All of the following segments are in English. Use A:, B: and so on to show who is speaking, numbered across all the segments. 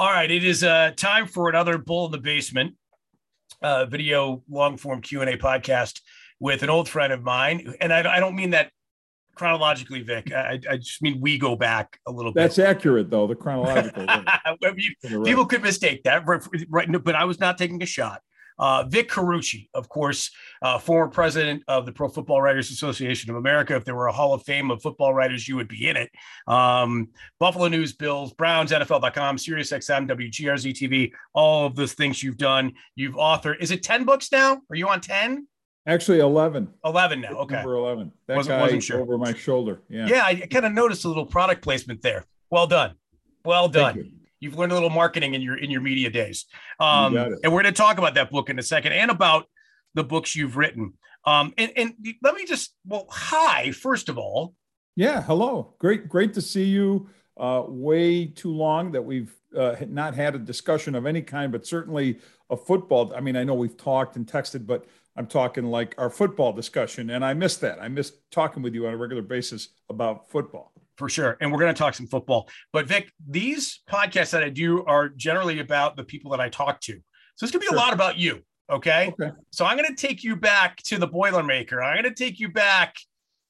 A: All right, it is uh, time for another Bull in the Basement uh, video long form Q and A podcast with an old friend of mine, and I, I don't mean that chronologically, Vic. I, I, just mean we go back a little
B: bit. That's accurate, though. The chronological.
A: People could mistake that, right? But I was not taking a shot. Uh, Vic Carucci, of course, uh, former president of the Pro Football Writers Association of America. If there were a Hall of Fame of football writers, you would be in it. Um, Buffalo News, Bills, Browns, NFL.com, SiriusXM, WGRZ TV, all of those things you've done. You've authored, is it 10 books now? Are you on 10?
B: Actually, 11.
A: 11 now. Okay.
B: Number 11. That wasn't, guy wasn't sure. over my shoulder. Yeah.
A: Yeah. I kind of noticed a little product placement there. Well done. Well done. You've learned a little marketing in your in your media days. Um, and we're going to talk about that book in a second and about the books you've written. Um, and, and let me just well, hi, first of all.
B: Yeah, hello. Great, great to see you. Uh, way too long that we've uh, not had a discussion of any kind, but certainly a football. I mean, I know we've talked and texted, but I'm talking like our football discussion, and I miss that. I miss talking with you on a regular basis about football
A: for sure. And we're going to talk some football. But Vic, these podcasts that I do are generally about the people that I talk to. So it's going to be sure. a lot about you. Okay? okay. So I'm going to take you back to the Boilermaker. I'm going to take you back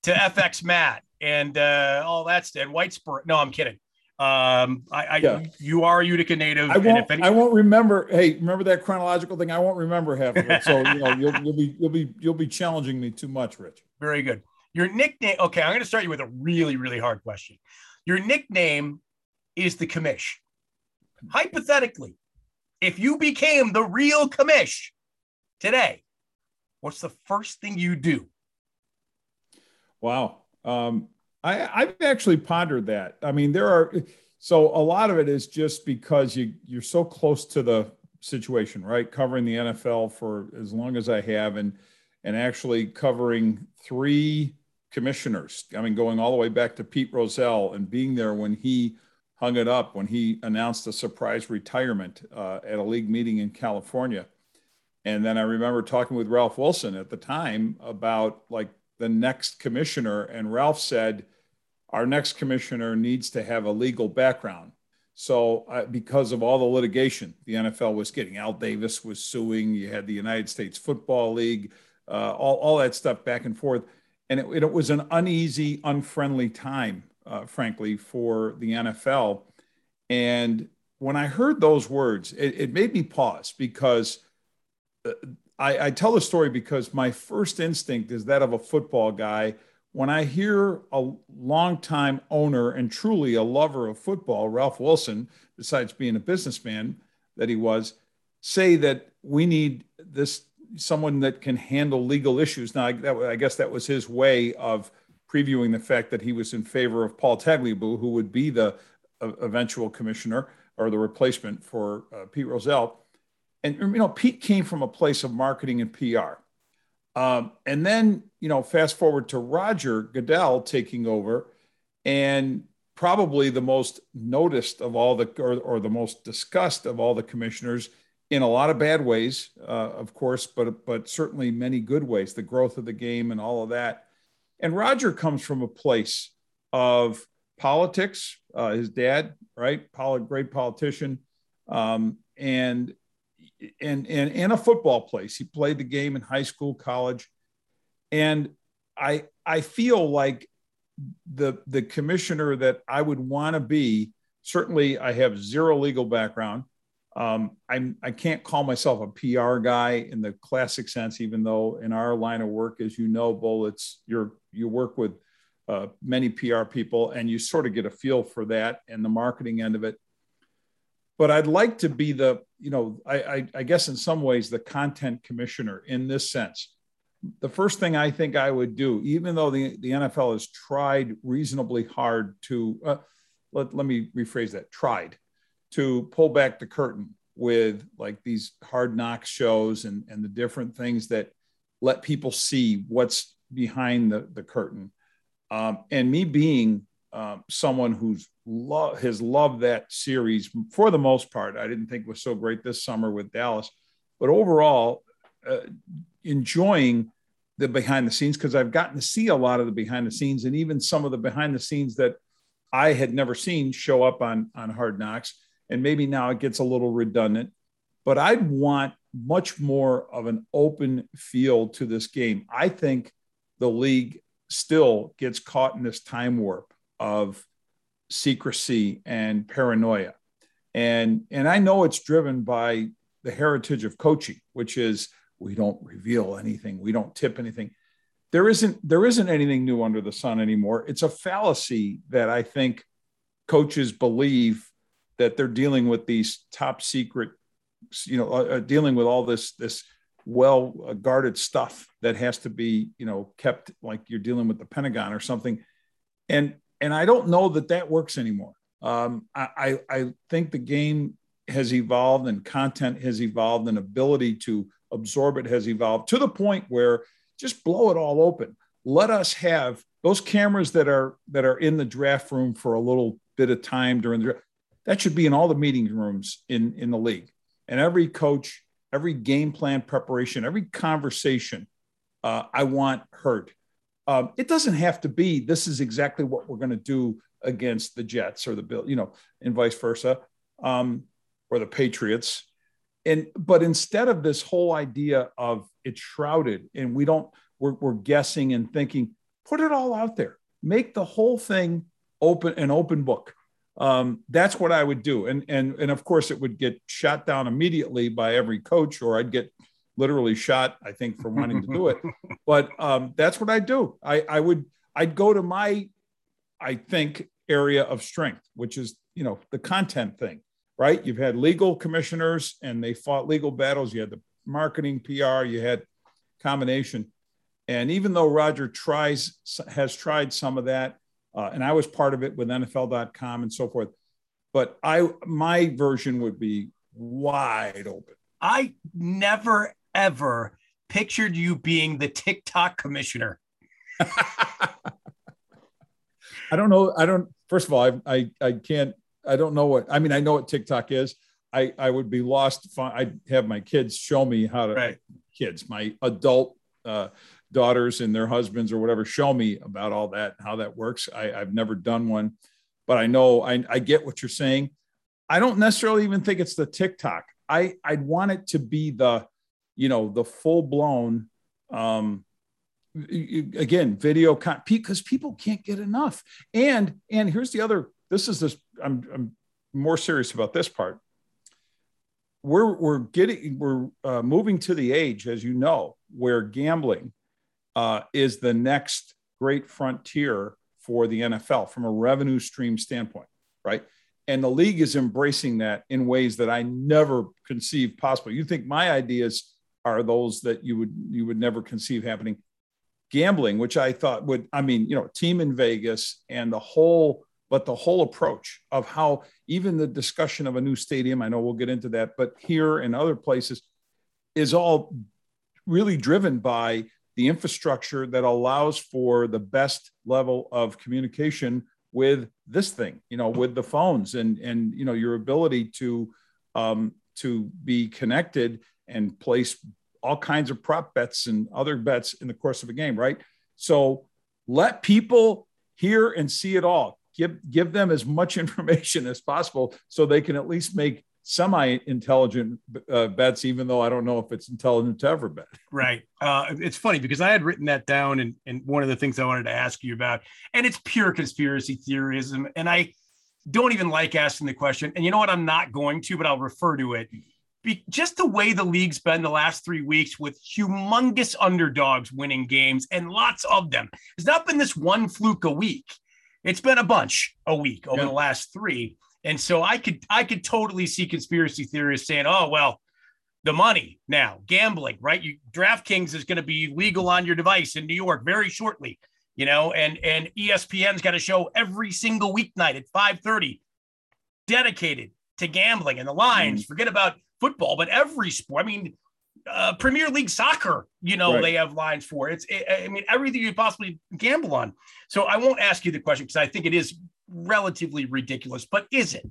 A: to FX Matt and uh, all that stuff. And White Spur. No, I'm kidding. Um, I, I yeah. you are a Utica native.
B: I won't, any- I won't remember. Hey, remember that chronological thing? I won't remember half of it. So you know, you'll, you'll be you'll be you'll be challenging me too much, Rich.
A: Very good. Your nickname, okay, I'm going to start you with a really, really hard question. Your nickname is the commish. Hypothetically, if you became the real commish today, what's the first thing you do?
B: Wow. Um, I, I've actually pondered that. I mean, there are so a lot of it is just because you you're so close to the situation, right? Covering the NFL for as long as I have, and and actually covering three commissioners. I mean, going all the way back to Pete Rozelle and being there when he hung it up, when he announced a surprise retirement uh, at a league meeting in California. And then I remember talking with Ralph Wilson at the time about like the next commissioner. And Ralph said, our next commissioner needs to have a legal background. So, uh, because of all the litigation the NFL was getting, Al Davis was suing, you had the United States Football League, uh, all, all that stuff back and forth and it, it was an uneasy, unfriendly time, uh, frankly, for the NFL. And when I heard those words, it, it made me pause because uh, I, I, tell the story because my first instinct is that of a football guy. When I hear a longtime owner and truly a lover of football, Ralph Wilson, besides being a businessman that he was, say that we need this someone that can handle legal issues. Now, I, that, I guess that was his way of previewing the fact that he was in favor of Paul Tagliabue, who would be the uh, eventual commissioner or the replacement for uh, Pete Rozelle. And you know, Pete came from a place of marketing and PR. Um, and then, you know, fast forward to Roger Goodell taking over, and probably the most noticed of all the, or, or the most discussed of all the commissioners in a lot of bad ways, uh, of course, but but certainly many good ways. The growth of the game and all of that. And Roger comes from a place of politics. Uh, his dad, right, Poli- great politician, um, and and and and a football place. He played the game in high school, college, and I I feel like the the commissioner that I would want to be. Certainly, I have zero legal background. Um, I'm, I can't call myself a PR guy in the classic sense, even though in our line of work, as you know, Bull, it's you're, you work with uh, many PR people and you sort of get a feel for that and the marketing end of it. But I'd like to be the, you know, I, I, I guess in some ways the content commissioner in this sense. The first thing I think I would do, even though the, the NFL has tried reasonably hard to, uh, let, let me rephrase that, tried to pull back the curtain with like these hard knock shows and, and the different things that let people see what's behind the, the curtain. Um, and me being um, someone who's lo- has loved that series for the most part, I didn't think was so great this summer with Dallas, but overall, uh, enjoying the behind the scenes because I've gotten to see a lot of the behind the scenes and even some of the behind the scenes that I had never seen show up on on Hard Knocks and maybe now it gets a little redundant, but I'd want much more of an open feel to this game. I think the league still gets caught in this time warp of secrecy and paranoia. And, and I know it's driven by the heritage of coaching, which is we don't reveal anything, we don't tip anything. There isn't there isn't anything new under the sun anymore. It's a fallacy that I think coaches believe that they're dealing with these top secret, you know, uh, uh dealing with all this this well guarded stuff that has to be you know kept like you're dealing with the Pentagon or something. And and I don't know that that works anymore. Um, I, I think the game has evolved and content has evolved and ability to absorb it has evolved to the point where just blow it all open. Let us have those cameras that are that are in the draft room for a little bit of time during the that should be in all the meeting rooms in in the league and every coach every game plan preparation every conversation uh, i want heard um, it doesn't have to be this is exactly what we're going to do against the jets or the bill you know and vice versa um, or the Patriots. And but instead of this whole idea of it's shrouded and we don't we're, we're guessing and thinking, put it all out there. Make the whole thing open an open book. Um, that's what I would do. And and and of course it would get shot down immediately by every coach, or I'd get literally shot, I think, for wanting to do it. But um, that's what I do. I, I would I'd go to my, I think, area of strength, which is you know the content thing right? You've had legal commissioners and they fought legal battles. You had the marketing, PR, you had combination. And even though Roger tries has tried some of that, uh, and I was part of it with NFL.com and so forth, but I my version would be wide open.
A: I never ever pictured you being the TikTok commissioner.
B: I don't know. I don't. First of all, I I, I can't I don't know what I mean. I know what TikTok is. I I would be lost. I'd have my kids show me how to. Right. Kids, my adult uh, daughters and their husbands or whatever, show me about all that, how that works. I, I've never done one, but I know I, I get what you're saying. I don't necessarily even think it's the TikTok. I I'd want it to be the, you know, the full blown. Um, again video because people can't get enough and and here's the other this is this I'm, I'm more serious about this part we're we're getting we're uh, moving to the age as you know where gambling uh, is the next great frontier for the NFL from a revenue stream standpoint right? And the league is embracing that in ways that I never conceived possible. You think my ideas are those that you would you would never conceive happening? Gambling which I thought would I mean you know team in Vegas and the whole but the whole approach of how even the discussion of a new stadium, I know we'll get into that, but here and other places is all really driven by the infrastructure that allows for the best level of communication with this thing, you know, with the phones and and you know your ability to um, to be connected and place all kinds of prop bets and other bets in the course of a game, right? So let people hear and see it all give give them as much information as possible so they can at least make semi-intelligent uh, bets even though i don't know if it's intelligent to ever bet.
A: Right. Uh, it's funny because i had written that down and, and one of the things i wanted to ask you about and it's pure conspiracy theorism and i don't even like asking the question and you know what? I'm not going to but i'll refer to it. Be, just the way the league's been the last three weeks with humongous underdogs winning games and lots of them. It's not been this one fluke a week. It's been a bunch a week over yeah. the last three. And so I could I could totally see conspiracy theorists saying, oh, well, the money now, gambling, right? You DraftKings is going to be legal on your device in New York very shortly, you know, and and ESPN's got a show every single weeknight at 5:30 dedicated to gambling and the lines. Mm. Forget about football, but every sport. I mean, uh, Premier League soccer, you know, right. they have lines for it's. It, I mean, everything you possibly gamble on. So I won't ask you the question because I think it is relatively ridiculous. But is it?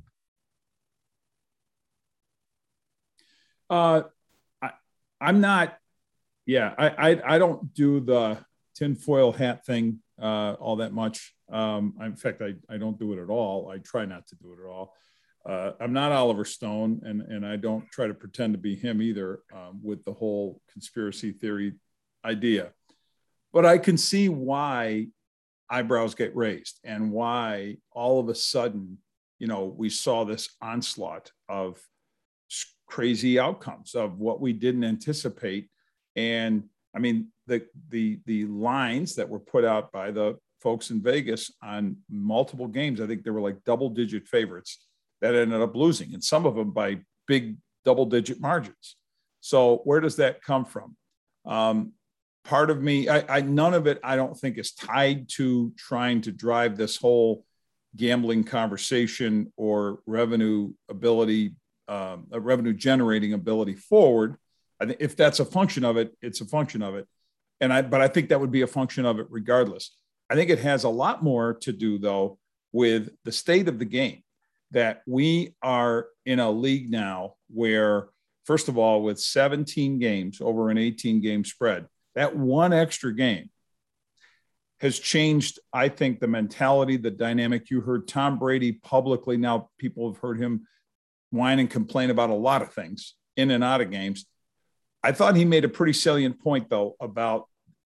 B: Uh, I, I'm not. Yeah, I, I I don't do the tinfoil hat thing uh, all that much. Um, in fact, I I don't do it at all. I try not to do it at all. uh, I'm not Oliver Stone, and and I don't try to pretend to be him either um, with the whole conspiracy theory idea. But I can see why eyebrows get raised and why all of a sudden, you know, we saw this onslaught of crazy outcomes of what we didn't anticipate. And I mean, the the the lines that were put out by the folks in Vegas on multiple games, I think there were like double digit favorites that ended up losing, and some of them by big double digit margins. So where does that come from? Um, part of me, I, I, none of it, I don't think is tied to trying to drive this whole gambling conversation or revenue ability, um, a revenue generating ability forward. I think if that's a function of it, it's a function of it. And I, but I think that would be a function of it regardless. I think it has a lot more to do though with the state of the game that we are in a league now where, first of all, with 17 games over an 18 game spread, that one extra game has changed, I think, the mentality, the dynamic. You heard Tom Brady publicly. Now people have heard him whine and complain about a lot of things in and out of games. I thought he made a pretty salient point, though, about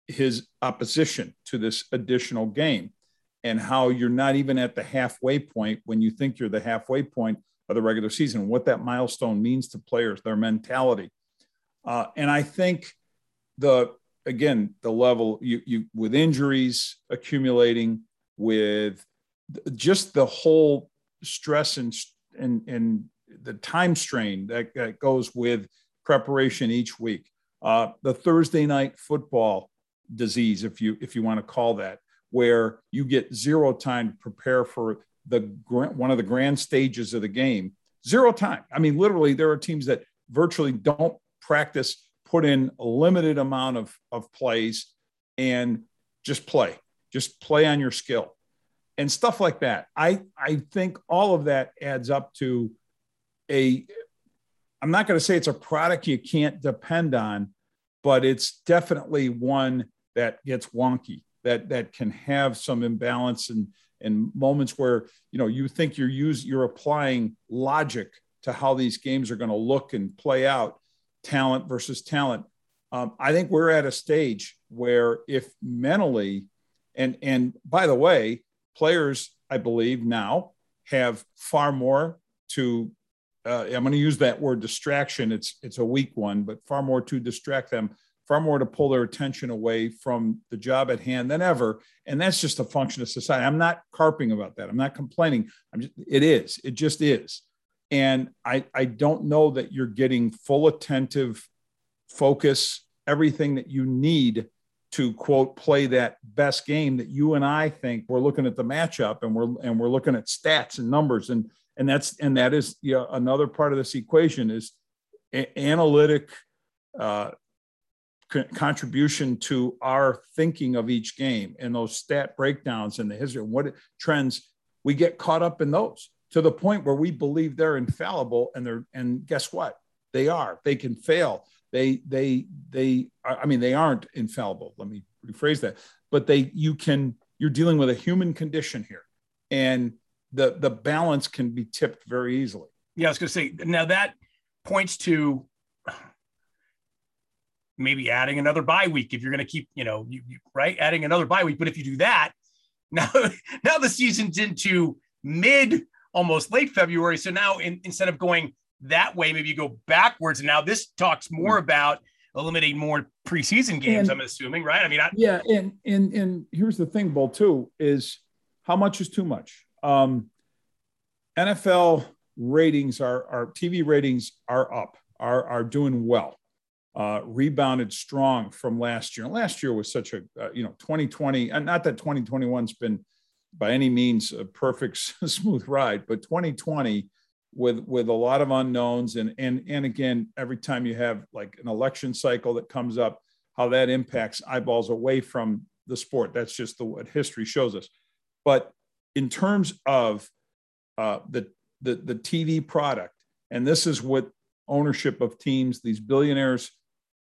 B: his opposition to this additional game and how you're not even at the halfway point when you think you're the halfway point of the regular season, what that milestone means to players, their mentality. Uh, and I think the again the level you you with injuries accumulating with just the whole stress and and and the time strain that, that goes with preparation each week. Uh, the Thursday night football disease, if you if you want to call that, where you get zero time to prepare for the one of the grand stages of the game. Zero time. I mean, literally, there are teams that virtually don't practice, put in a limited amount of, of plays, and just play. Just play on your skill and stuff like that. I I think all of that adds up to a. I'm not going to say it's a product you can't depend on, but it's definitely one that gets wonky that that can have some imbalance and and moments where you know you think you're use you're applying logic to how these games are going to look and play out talent versus talent um, i think we're at a stage where if mentally and and by the way players i believe now have far more to uh, i'm going to use that word distraction it's it's a weak one but far more to distract them far more to pull their attention away from the job at hand than ever. And that's just a function of society. I'm not carping about that. I'm not complaining. I'm just, it is, it just is. And I, I don't know that you're getting full attentive focus, everything that you need to quote play that best game that you and I think we're looking at the matchup and we're and we're looking at stats and numbers. And and that's and that is you know, another part of this equation is a- analytic uh, contribution to our thinking of each game and those stat breakdowns and the history and what trends. We get caught up in those to the point where we believe they're infallible and they're and guess what? They are. They can fail. They they they i mean they aren't infallible. Let me rephrase that. But they you can you're dealing with a human condition here. And the the balance can be tipped very easily.
A: Yeah i was going to say now that points to maybe adding another bye week if you're going to keep, you know, you, you, right, adding another bye week. But if you do that, now now the season's into mid, almost late February. So now in, instead of going that way, maybe you go backwards. And now this talks more hmm. about eliminating more preseason games. And, I'm assuming, right? I mean, I,
B: yeah, and and and here's the thing, Bull, too, is how much is too much. Um, NFL ratings are our TV ratings are up, are are doing well uh, rebounded strong from last year. And last year was such a, uh, you know, 2020, and not that 2021's been by any means a perfect smooth ride, but 2020 with with a lot of unknowns and and and again, every time you have like an election cycle that comes up, how that impacts eyeballs away from the sport. That's just the what history shows us. But in terms of uh, the, the the TV product, and this is what ownership of teams, these billionaires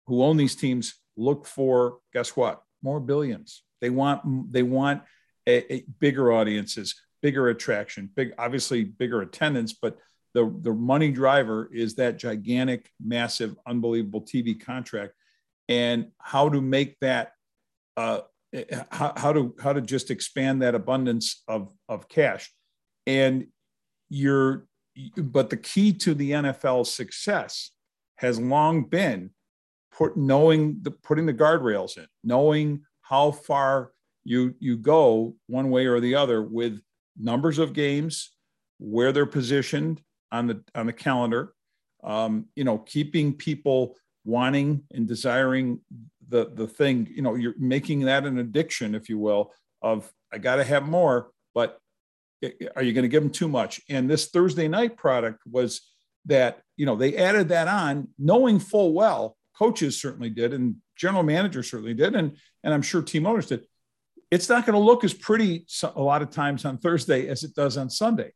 B: who own these teams look for guess what more billions they want they want a, a bigger audiences bigger attraction, big, obviously bigger attendance, but the, the money driver is that gigantic, massive, unbelievable TV contract and how to make that, uh, how, how to, how to just expand that abundance of, of cash. And you're, but the key to the NFL's success has long been put knowing the putting the guardrails in, knowing how far you you go one way or the other with numbers of games, where they're positioned on the on the calendar, um, you know, keeping people wanting and desiring the the thing. You know, you're making that an addiction, if you will, of I got to have more, but are you going to give them too much? And this Thursday night product was that you know they added that on, knowing full well coaches certainly did, and general managers certainly did, and and I'm sure team owners did. It's not going to look as pretty a lot of times on Thursday as it does on Sunday.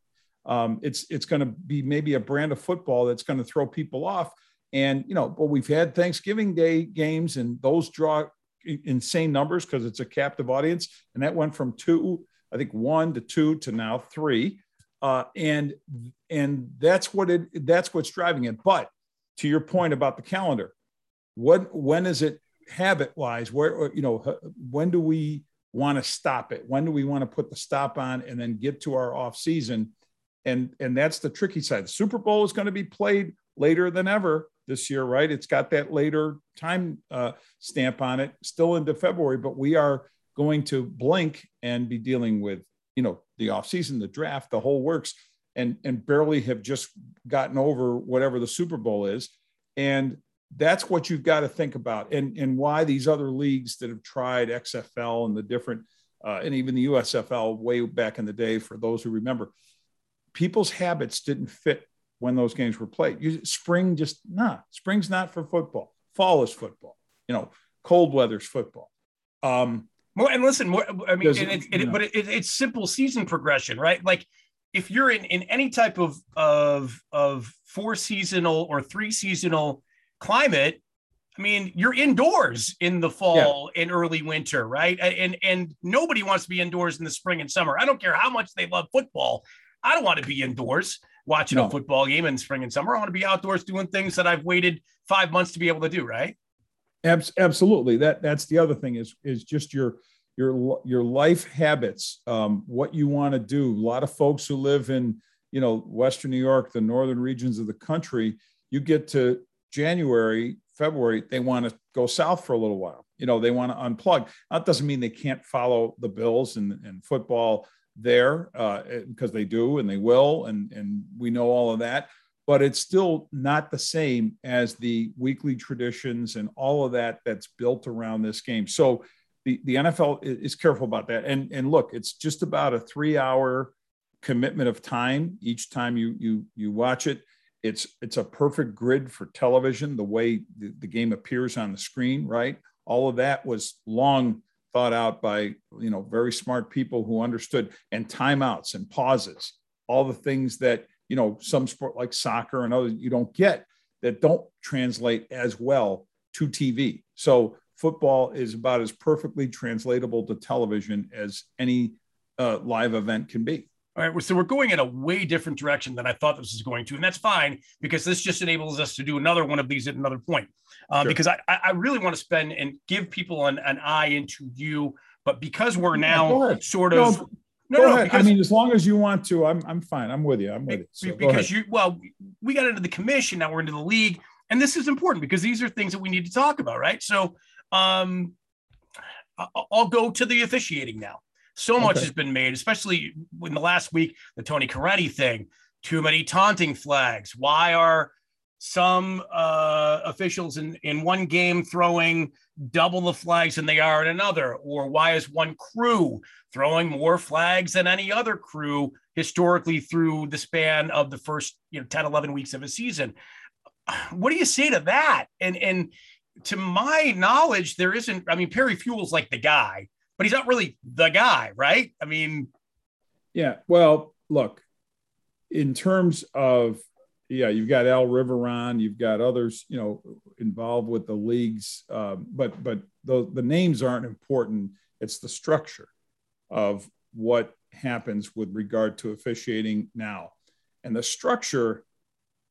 B: Um, it's it's going to be maybe a brand of football that's going to throw people off. And you know, but we've had Thanksgiving Day games, and those draw insane numbers because it's a captive audience, and that went from two, I think, one to two to now three, uh, and and that's what it that's what's driving it. But to your point about the calendar, what when is it habit wise where you know when do we want to stop it? When do we want to put the stop on and then get to our off season? And and that's the tricky side. The super bowl is going to be played later than ever this year right? It's got that later time uh, stamp on it still into february but we are going to blink and be dealing with you know the off season the draft the whole works and and barely have just gotten over whatever the super bowl is. And that's what you've got to think about and, and why these other leagues that have tried XFL and the different, uh, and even the USFL way back in the day, for those who remember, people's habits didn't fit when those games were played. You, spring just, nah, spring's not for football. Fall is football. You know, cold weather's football. Um,
A: more and listen, more. I mean, and it, it, but it, it's simple season progression, right? Like if you're in, in any type of of of four seasonal or three seasonal climate, I mean, you're indoors in the fall yeah. and early winter, right? And and nobody wants to be indoors in the spring and summer. I don't care how much they love football. I don't want to be indoors watching no. a football game in spring and summer. I want to be outdoors doing things that I've waited five months to be able to do, right?
B: Absolutely. That that's the other thing is is just your your your life habits, um, what you want to do. A lot of folks who live in you know Western New York, the northern regions of the country, you get to January, February, they want to go south for a little while. You know, they want to unplug. That doesn't mean they can't follow the Bills and, and football there uh, because they do and they will, and and we know all of that. But it's still not the same as the weekly traditions and all of that that's built around this game. So the, the NFL is careful about that. And and look, it's just about a three hour commitment of time each time you you you watch it. It's it's a perfect grid for television, the way the, the game appears on the screen, right? All of that was long thought out by you know very smart people who understood and timeouts and pauses, all the things that you know some sport like soccer and others you don't get that don't translate as well to TV. So football is about as perfectly translatable to television as any uh, live event can be.
A: All right, so we're going in a way different direction than I thought this was going to, and that's fine because this just enables us to do another one of these at another point. Um, sure. Because I, I really want to spend and give people an, an eye into you, but because we're now yeah, sort of.
B: No, no, go no, ahead. Because, I mean, as long as you want to, I'm I'm fine. I'm with you. I'm with you.
A: So because you well, we got into the commission, now we're into the league, and this is important because these are things that we need to talk about, right? So, um, I'll go to the officiating now. So much okay. has been made, especially in the last week, the Tony Corrente thing. Too many taunting flags. Why are some uh, officials in, in one game throwing double the flags than they are in another? Or why is one crew throwing more flags than any other crew historically through the span of the first you know 10, 11 weeks of a season? What do you say to that? And and to my knowledge, there isn't, I mean, Perry Fewell's like the guy but he's not really the guy, right? I mean,
B: yeah. Well, look, in terms of yeah, you've got Al Riveron, you've got others, you know, involved with the leagues, um, but but the the names aren't important. It's the structure of what happens with regard to officiating now. And the structure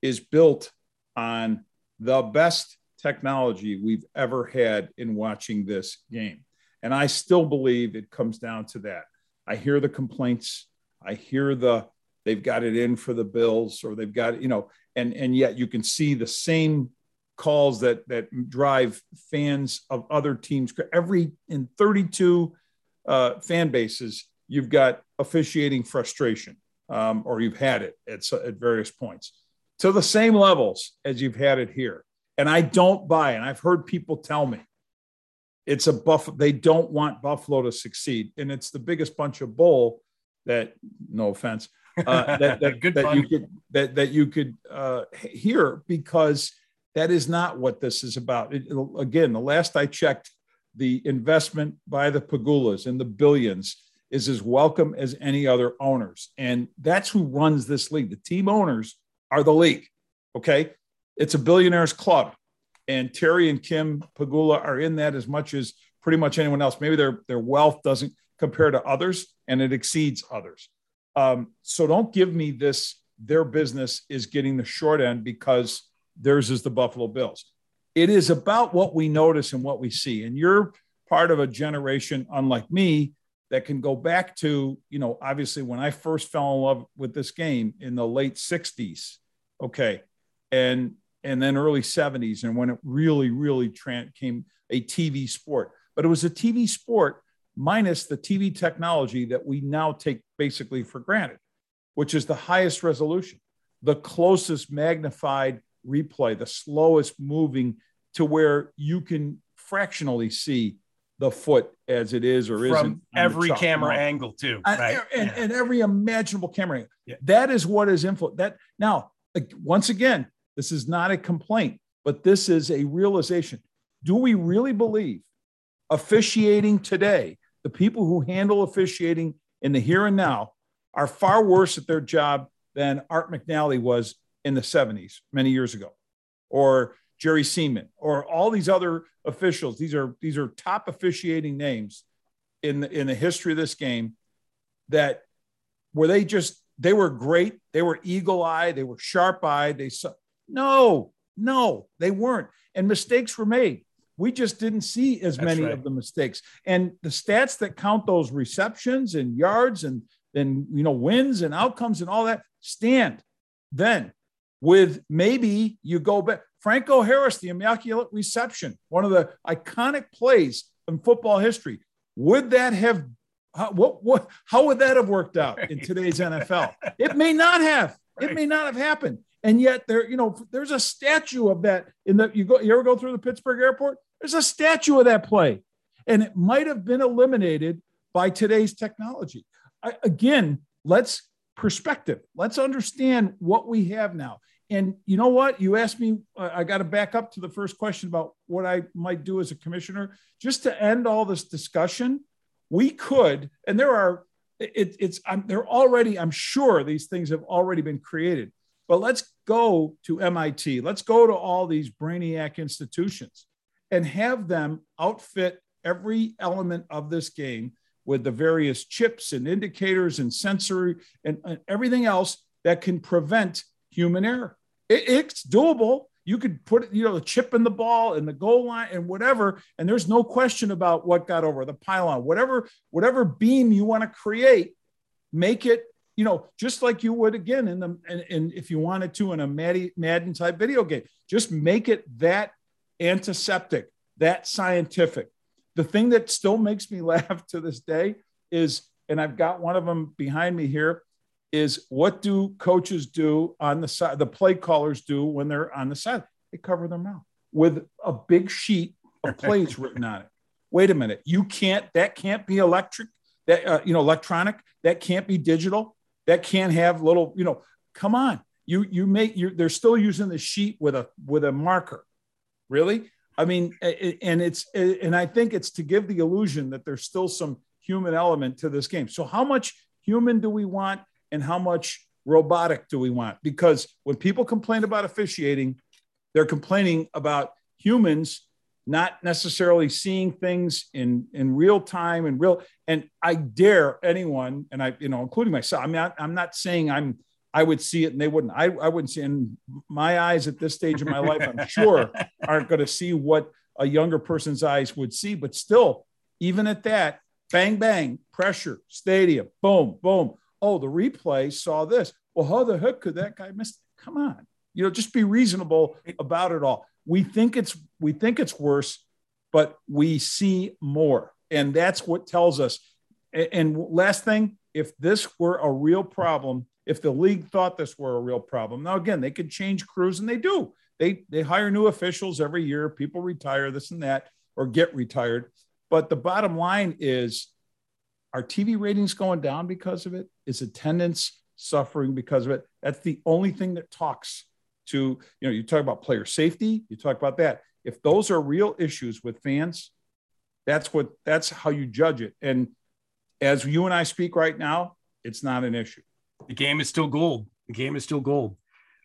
B: is built on the best technology we've ever had in watching this game. And I still believe it comes down to that. I hear the complaints. I hear the they've got it in for the Bills or they've got, you know, and and yet you can see the same calls that that drive fans of other teams every in 32 uh, fan bases you've got officiating frustration um, or you've had it at, at various points to the same levels as you've had it here and i don't buy and i've heard people tell me it's a buff they don't want buffalo to succeed and it's the biggest bunch of bull that no offense uh, that, that, that you could that, that you could uh, hear because that is not what this is about. It, again, the last I checked, the investment by the Pegulas in the billions is as welcome as any other owners. And that's who runs this league. The team owners are the league. Okay. It's a billionaires club. And Terry and Kim Pegula are in that as much as pretty much anyone else. Maybe their, their wealth doesn't compare to others and it exceeds others. Um, so don't give me this, their business is getting the short end because theirs is the Buffalo Bills. It is about what we notice and what we see. And you're part of a generation, unlike me, that can go back to, you know, obviously when I first fell in love with this game in the late 60s. Okay. And and then early 70s, and when it really, really tra- came a TV sport. But it was a TV sport minus the TV technology that we now take basically for granted, which is the highest resolution, the closest magnified replay, the slowest moving to where you can fractionally see the foot as it is or From isn't.
A: Every camera angle, too.
B: Right? And, yeah. and, every imaginable camera. Yeah. That is what is influence. That now, once again, this is not a complaint, but this is a realization. Do we really believe officiating today, the people who handle officiating in the here and now, are far worse at their job than Art McNally was in the 70s, many years ago, or Jerry Seeman, or all these other officials. These are these are top officiating names in the, in the history of this game that were they just they were great. They were eagle eyed. They were sharp eyed. They saw no, no, they weren't. And mistakes were made. We just didn't see as That's many right. of the mistakes. And the stats that count those receptions and yards and and you know wins and outcomes and all that stand then with maybe you go back. Franco Harris, the immaculate reception, one of the iconic plays in football history. Would that have how, what, what, how would that have worked out in today's NFL? It may not have. Right. It may not have happened. And yet there, you know, there's a statue of that in the you go you ever go through the Pittsburgh airport? There's a statue of that play. And it might have been eliminated by today's technology. I, again, let's perspective. Let's understand what we have now. And you know what? You asked me, I got to back up to the first question about what I might do as a commissioner. Just to end all this discussion, we could, and there are, it, it's, I'm, they're already, I'm sure these things have already been created. But let's go to MIT. Let's go to all these brainiac institutions and have them outfit every element of this game with the various chips and indicators and sensory and, and everything else that can prevent human error. It, it's doable. You could put, you know, the chip in the ball and the goal line and whatever, and there's no question about what got over the pylon. Whatever, whatever beam you want to create, make it, you know, just like you would again in the, and, and if you wanted to in a Madden type video game, just make it that antiseptic, that scientific. The thing that still makes me laugh to this day is, and I've got one of them behind me here is what do coaches do on the side, the play callers do when they're on the side? They cover their mouth with a big sheet of plays written on it. Wait a minute, you can't, that can't be electric, that, uh, you know, electronic, that can't be digital, that can't have little, you know, come on. You, you make, you they're still using the sheet with a, with a marker. Really? I mean, and it's, and I think it's to give the illusion that there's still some human element to this game. So, how much human do we want? and how much robotic do we want? Because when people complain about officiating, they're complaining about humans not necessarily seeing things in in real time and real and i dare anyone and i you know including myself i mean not i'm not saying i'm i would see it and they wouldn't. I, I wouldn't see in my eyes at this stage of my life i'm sure aren't going to see what a younger person's eyes would see but still even at that bang bang pressure stadium boom boom. Oh the replay saw this. Well how the heck could that guy miss? Come on. You know just be reasonable about it all we think it's we think it's worse, but we see more, and that's what tells us. And last thing, if this were a real problem, if the league thought this were a real problem, now again they could change crews, and they do. They they hire new officials every year. People retire, this and that, or get retired. But the bottom line is, are TV ratings going down because of it? Is attendance suffering because of it? That's the only thing that talks to, you know, you talk about player safety, you talk about that. If those are real issues with fans, that's what that's how you judge it. And as you and I speak right now, it's not an issue.
A: The game is still gold. The game is still gold,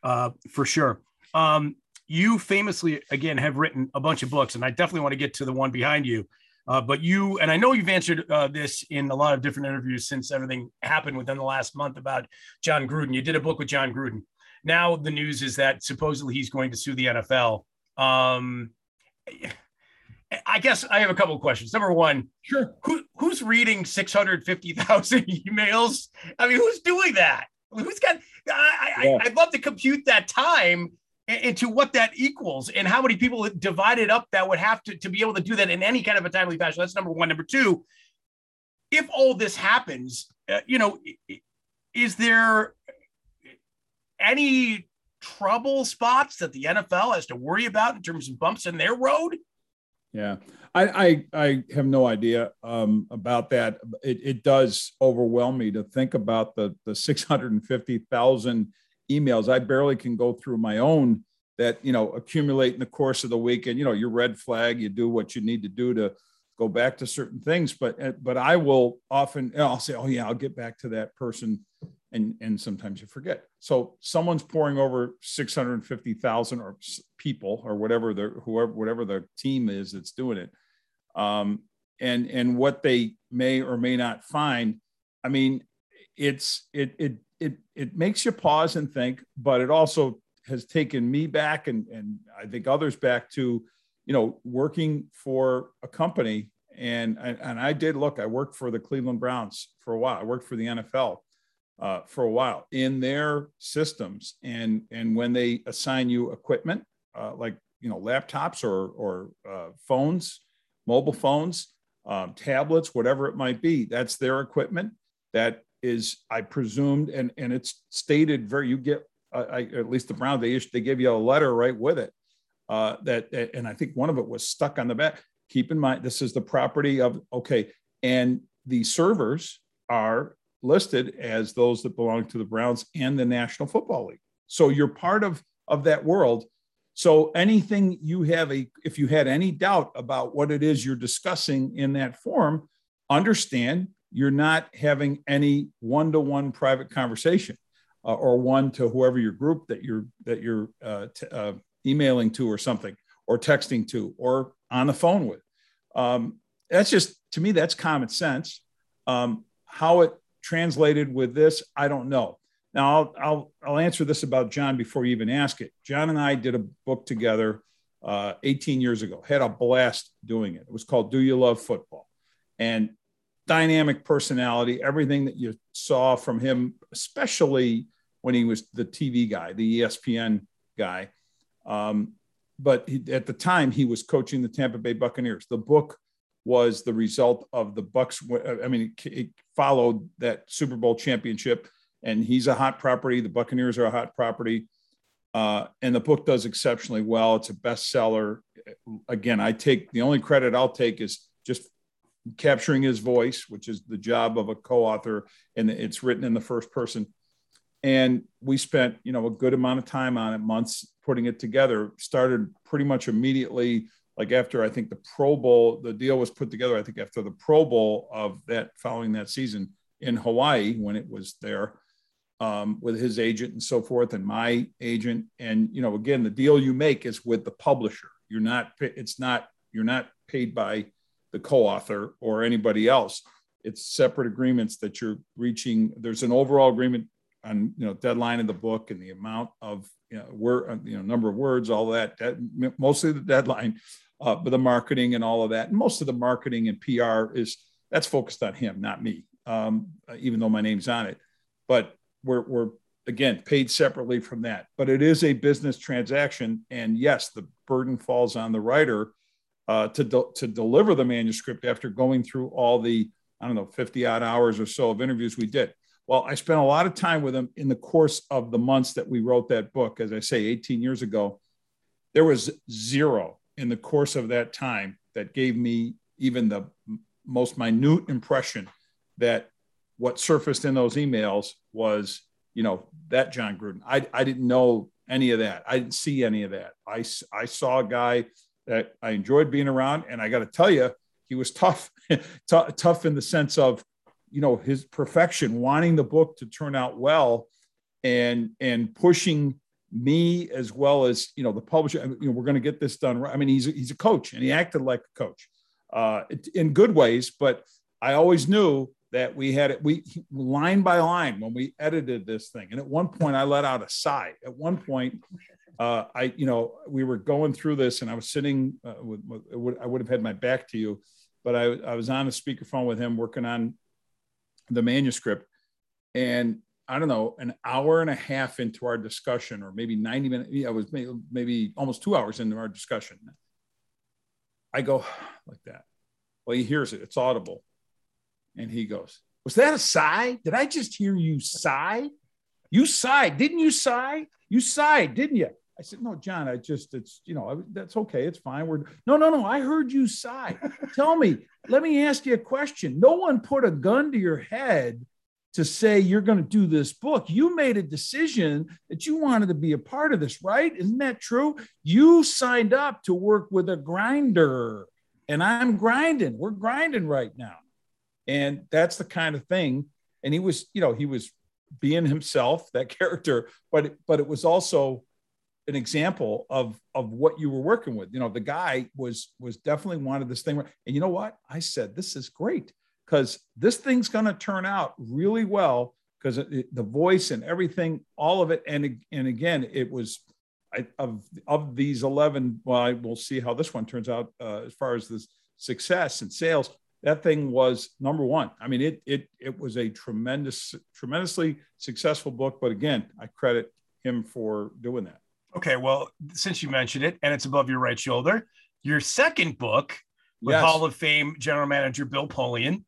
A: uh, for sure. Um, you famously, again, have written a bunch of books, and I definitely want to get to the one behind you. Uh, but you, and I know you've answered uh, this in a lot of different interviews since everything happened within the last month about Jon Gruden. You did a book with Jon Gruden now the news is that supposedly he's going to sue the NFL. Um, I guess I have a couple of questions. Number one,
B: sure,
A: who, who's reading six hundred fifty thousand emails? I mean, who's doing that? Who's got? I, yeah. I, I'd love to compute that time into what that equals and how many people divided up that would have to to be able to do that in any kind of a timely fashion. That's number one. Number two, if all this happens, uh, you know, is there any trouble spots that the NFL has to worry about in terms of bumps in their road?
B: Yeah, I I, I have no idea um, about that. It, it does overwhelm me to think about the the six hundred and fifty thousand emails. I barely can go through my own that you know accumulate in the course of the week. And you know, your red flag, you do what you need to do to go back to certain things. But but I will often I'll say, oh yeah, I'll get back to that person and and sometimes you forget. So someone's pouring over 650,000 or people or whatever the whoever whatever the team is that's doing it. Um, and and what they may or may not find. I mean, it's it it it it makes you pause and think, but it also has taken me back and and I think others back to, you know, working for a company and and I did look. I worked for the Cleveland Browns for a while. I worked for the NFL uh, for a while in their systems. And, and when they assign you equipment, uh, like, you know, laptops or, or uh, phones, mobile phones, um, tablets, whatever it might be, that's their equipment. That is, I presumed, and, and it's stated very, you get, I, at least the Brown, they, they give you a letter right with it. Uh, that, and I think one of it was stuck on the back. Keep in mind, this is the property of, okay, and the servers are listed as those that belong to the Browns and the National Football League. So you're part of, of that world. So anything you have a, if you had any doubt about what it is you're discussing in that forum, understand you're not having any one-to-one private conversation uh, or one to whoever your group that you're that you're uh, t- uh, emailing to or something or texting to or on the phone with. Um, that's just to me that's common sense. Um, how it translated with this, I don't know. Now I'll, I'll, I'll answer this about Jon before you even ask it. Jon and I did a book together uh, 18 years ago, had a blast doing it. It was called Do You Love Football? And dynamic personality, everything that you saw from him, especially when he was the TV guy, the ESPN guy. Um, but he, at the time, he was coaching the Tampa Bay Buccaneers. The book was the result of the Bucs. I mean, it, it followed that Super Bowl championship, and he's a hot property. The Buccaneers are a hot property, uh, and the book does exceptionally well. It's a bestseller. Again, I take the only credit I'll take is just capturing his voice, which is the job of a co-author, and it's written in the first person. And we spent, you know, a good amount of time on it, months putting it together. Started pretty much immediately like after I think the Pro Bowl, the deal was put together, I think after the Pro Bowl of that following that season in Hawaii when it was there um, with his agent and so forth and my agent. And, you know, again, the deal you make is with the publisher. You're not, it's not You're not paid by the co-author or anybody else. It's separate agreements that you're reaching. There's an overall agreement on you know deadline of the book and the amount of you know, word, you know number of words, all that. that mostly the deadline, uh, but the marketing and all of that. Most of the marketing and PR is that's focused on him, not me. Um, even though my name's on it, but we're we're again paid separately from that. But it is a business transaction, and yes, the burden falls on the writer uh, to de- to deliver the manuscript after going through all the I don't know 50 odd hours or so of interviews we did. Well, I spent a lot of time with him in the course of the months that we wrote that book. As I say, 18 years ago, there was zero in the course of that time that gave me even the most minute impression that what surfaced in those emails was, you know, that Jon Gruden. I, I didn't know any of that. I didn't see any of that. I, I saw a guy that I enjoyed being around. And I got to tell you, he was tough, t- tough in the sense of, you know, his perfection, wanting the book to turn out well and, and pushing me as well as, you know, the publisher, you know, we're going to get this done right. I mean, he's, a, he's a coach and he acted like a coach uh, in good ways, but I always knew that we had it, we line by line when we edited this thing. And at one point I let out a sigh. At one point uh, I, you know, we were going through this, and I was sitting. Uh, with, with, I would have had my back to you, but I, I was on a speakerphone with him working on the manuscript, and I don't know, an hour and a half into our discussion, or maybe ninety minutes. I was maybe, maybe almost two hours into our discussion. I go like that. Well, he hears it; it's audible, and he goes, "Was that a sigh? Did I just hear you sigh? You sighed, didn't you sigh? You sighed, didn't you?" I said, no, Jon, I just, it's, you know, that's okay. It's fine. We're, no, no, no. I heard you sigh. Tell me, let me ask you a question. No one put a gun to your head to say you're going to do this book. You made a decision that you wanted to be a part of this, right? Isn't that true? You signed up to work with a grinder, and I'm grinding. We're grinding right now. And that's the kind of thing. And he was, you know, he was being himself, that character, but but it was also an example of of what you were working with. You know, the guy was was definitely wanted this thing. And you know what? I said, this is great because this thing's going to turn out really well because the voice and everything, all of it. And and again, it was I, of of these eleven. Well, I will see how this one turns out uh, as far as the success and sales. That thing was number one. I mean, it it it was a tremendous, tremendously successful book. But again, I credit him for doing that.
A: Okay, well, since you mentioned it, and it's above your right shoulder, your second book with yes. Hall of Fame general manager Bill Polian,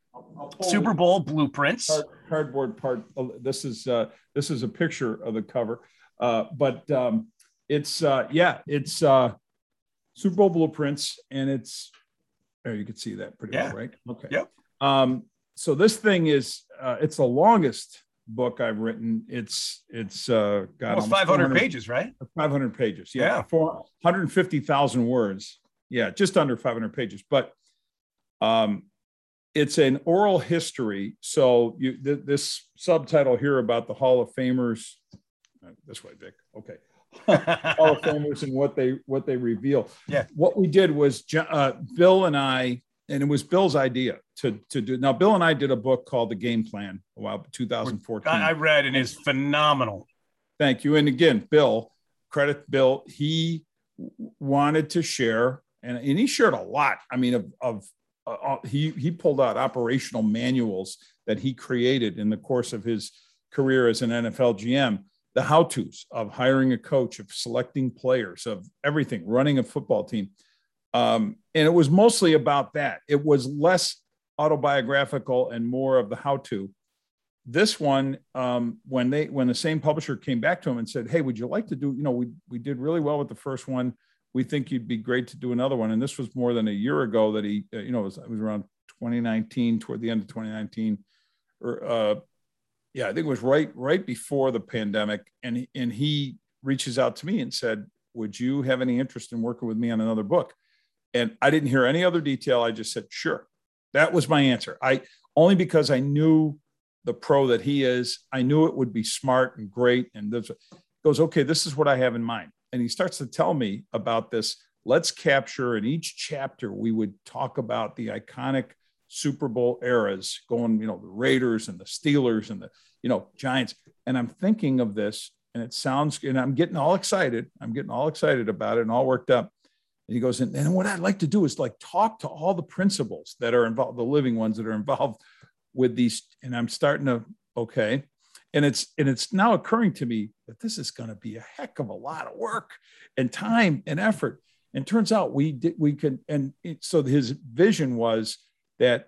A: Super Bowl blueprints,
B: Card, cardboard part. Oh, this is uh, this is a picture of the cover, uh, but um, it's uh, yeah, it's uh, Super Bowl blueprints, and it's there. You can see that pretty yeah. well, right? Okay.
A: Yep.
B: Um, so this thing is uh, it's the longest book I've written. It's it's uh,
A: got almost, almost 500 pages, right?
B: 500 pages. Yeah, yeah. 450,000 words. Yeah, just under 500 pages. But um, it's an oral history. So you th- this subtitle here about the Hall of Famers. Uh, this way, Vic. Okay. Hall of Famers and what they what they reveal.
A: Yeah.
B: What we did was uh, Bill and I and it was Bill's idea to to do. Now, Bill and I did a book called The Game Plan a while 2014. I
A: read and it's phenomenal.
B: Thank you. And again, Bill, credit Bill. He wanted to share, and, and he shared a lot. I mean, of, of uh, uh he he pulled out operational manuals that he created in the course of his career as an NFL GM. The how tos of hiring a coach, of selecting players, of everything, running a football team um, and it was mostly about that. It was less autobiographical and more of the how to. This one, um, when they when the same publisher came back to him and said, "Hey, would you like to do? You know, we we did really well with the first one. We think you'd be great to do another one." And this was more than a year ago that he, uh, you know, it was, it was around 2019, toward the end of 2019, or uh, yeah, I think it was right right before the pandemic. And and he reaches out to me and said, "Would you have any interest in working with me on another book?" And I didn't hear any other detail. I just said, sure. That was my answer. I only because I knew the pro that he is, I knew it would be smart and great. And this goes, okay, this is what I have in mind. And he starts to tell me about this let's capture in each chapter, we would talk about the iconic Super Bowl eras going, you know, the Raiders and the Steelers and the, you know, Giants. And I'm thinking of this and it sounds, and I'm getting all excited. I'm getting all excited about it and all worked up. And he goes, and, and what I'd like to do is like talk to all the principals that are involved, the living ones that are involved with these. And I'm starting to, okay. And it's and it's now occurring to me that this is going to be a heck of a lot of work and time and effort. And turns out we did we can and it, so his vision was that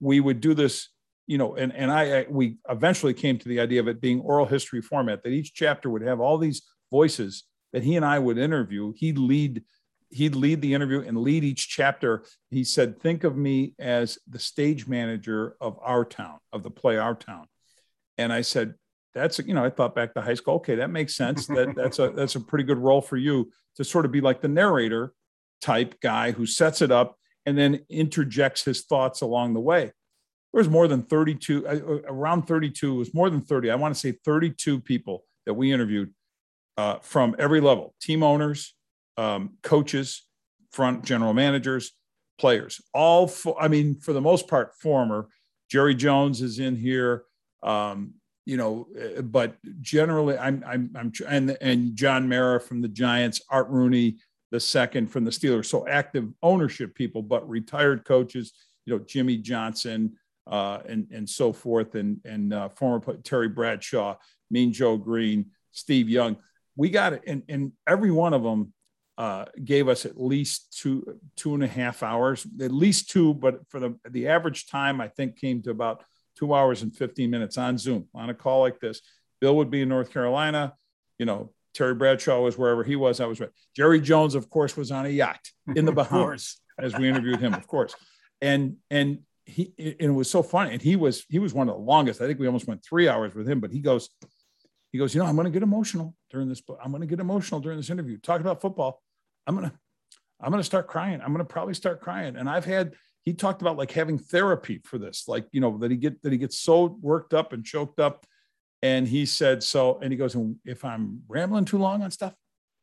B: we would do this you know and and I, I we eventually came to the idea of it being oral history format that each chapter would have all these voices that he and I would interview. He'd lead he'd lead the interview and lead each chapter. He said think of me as the stage manager of our town of the play our town. And I said that's you know I thought back to high school okay that makes sense that that's a that's a pretty good role for you to sort of be like the narrator type guy who sets it up and then interjects his thoughts along the way. There was more than 32, uh, uh around 32, it was more than 30. I want to say 32 people that we interviewed uh, from every level team owners, um, coaches, front general managers, players. All, for, I mean, for the most part, former. Jerry Jones is in here. Um, you know, uh, but generally, I'm, I'm, I'm, and and John Mara from the Giants, Art Rooney, the second from the Steelers. So active ownership people, but retired coaches, you know, Jimmy Johnson uh, and and so forth, and and uh, former Terry Bradshaw, Mean Joe Greene, Steve Young. We got it, and and every one of them uh, gave us at least two two and a half hours, at least two, but for the the average time, I think came to about two hours and 15 minutes on Zoom on a call like this. Bill would be in North Carolina, you know, Terry Bradshaw was wherever he was. I was right. Jerry Jones, of course, was on a yacht in the Bahamas as we interviewed him, of course. And and he and it was so funny. And he was he was one of the longest. I think we almost went three hours with him. But he goes, he goes, you know, I'm going to get emotional during this. I'm going to get emotional during this interview. Talking about football, I'm gonna I'm going to start crying. I'm going to probably start crying. And I've had he talked about like having therapy for this, like you know that he get that he gets so worked up and choked up and he said, so, and he goes, if I'm rambling too long on stuff,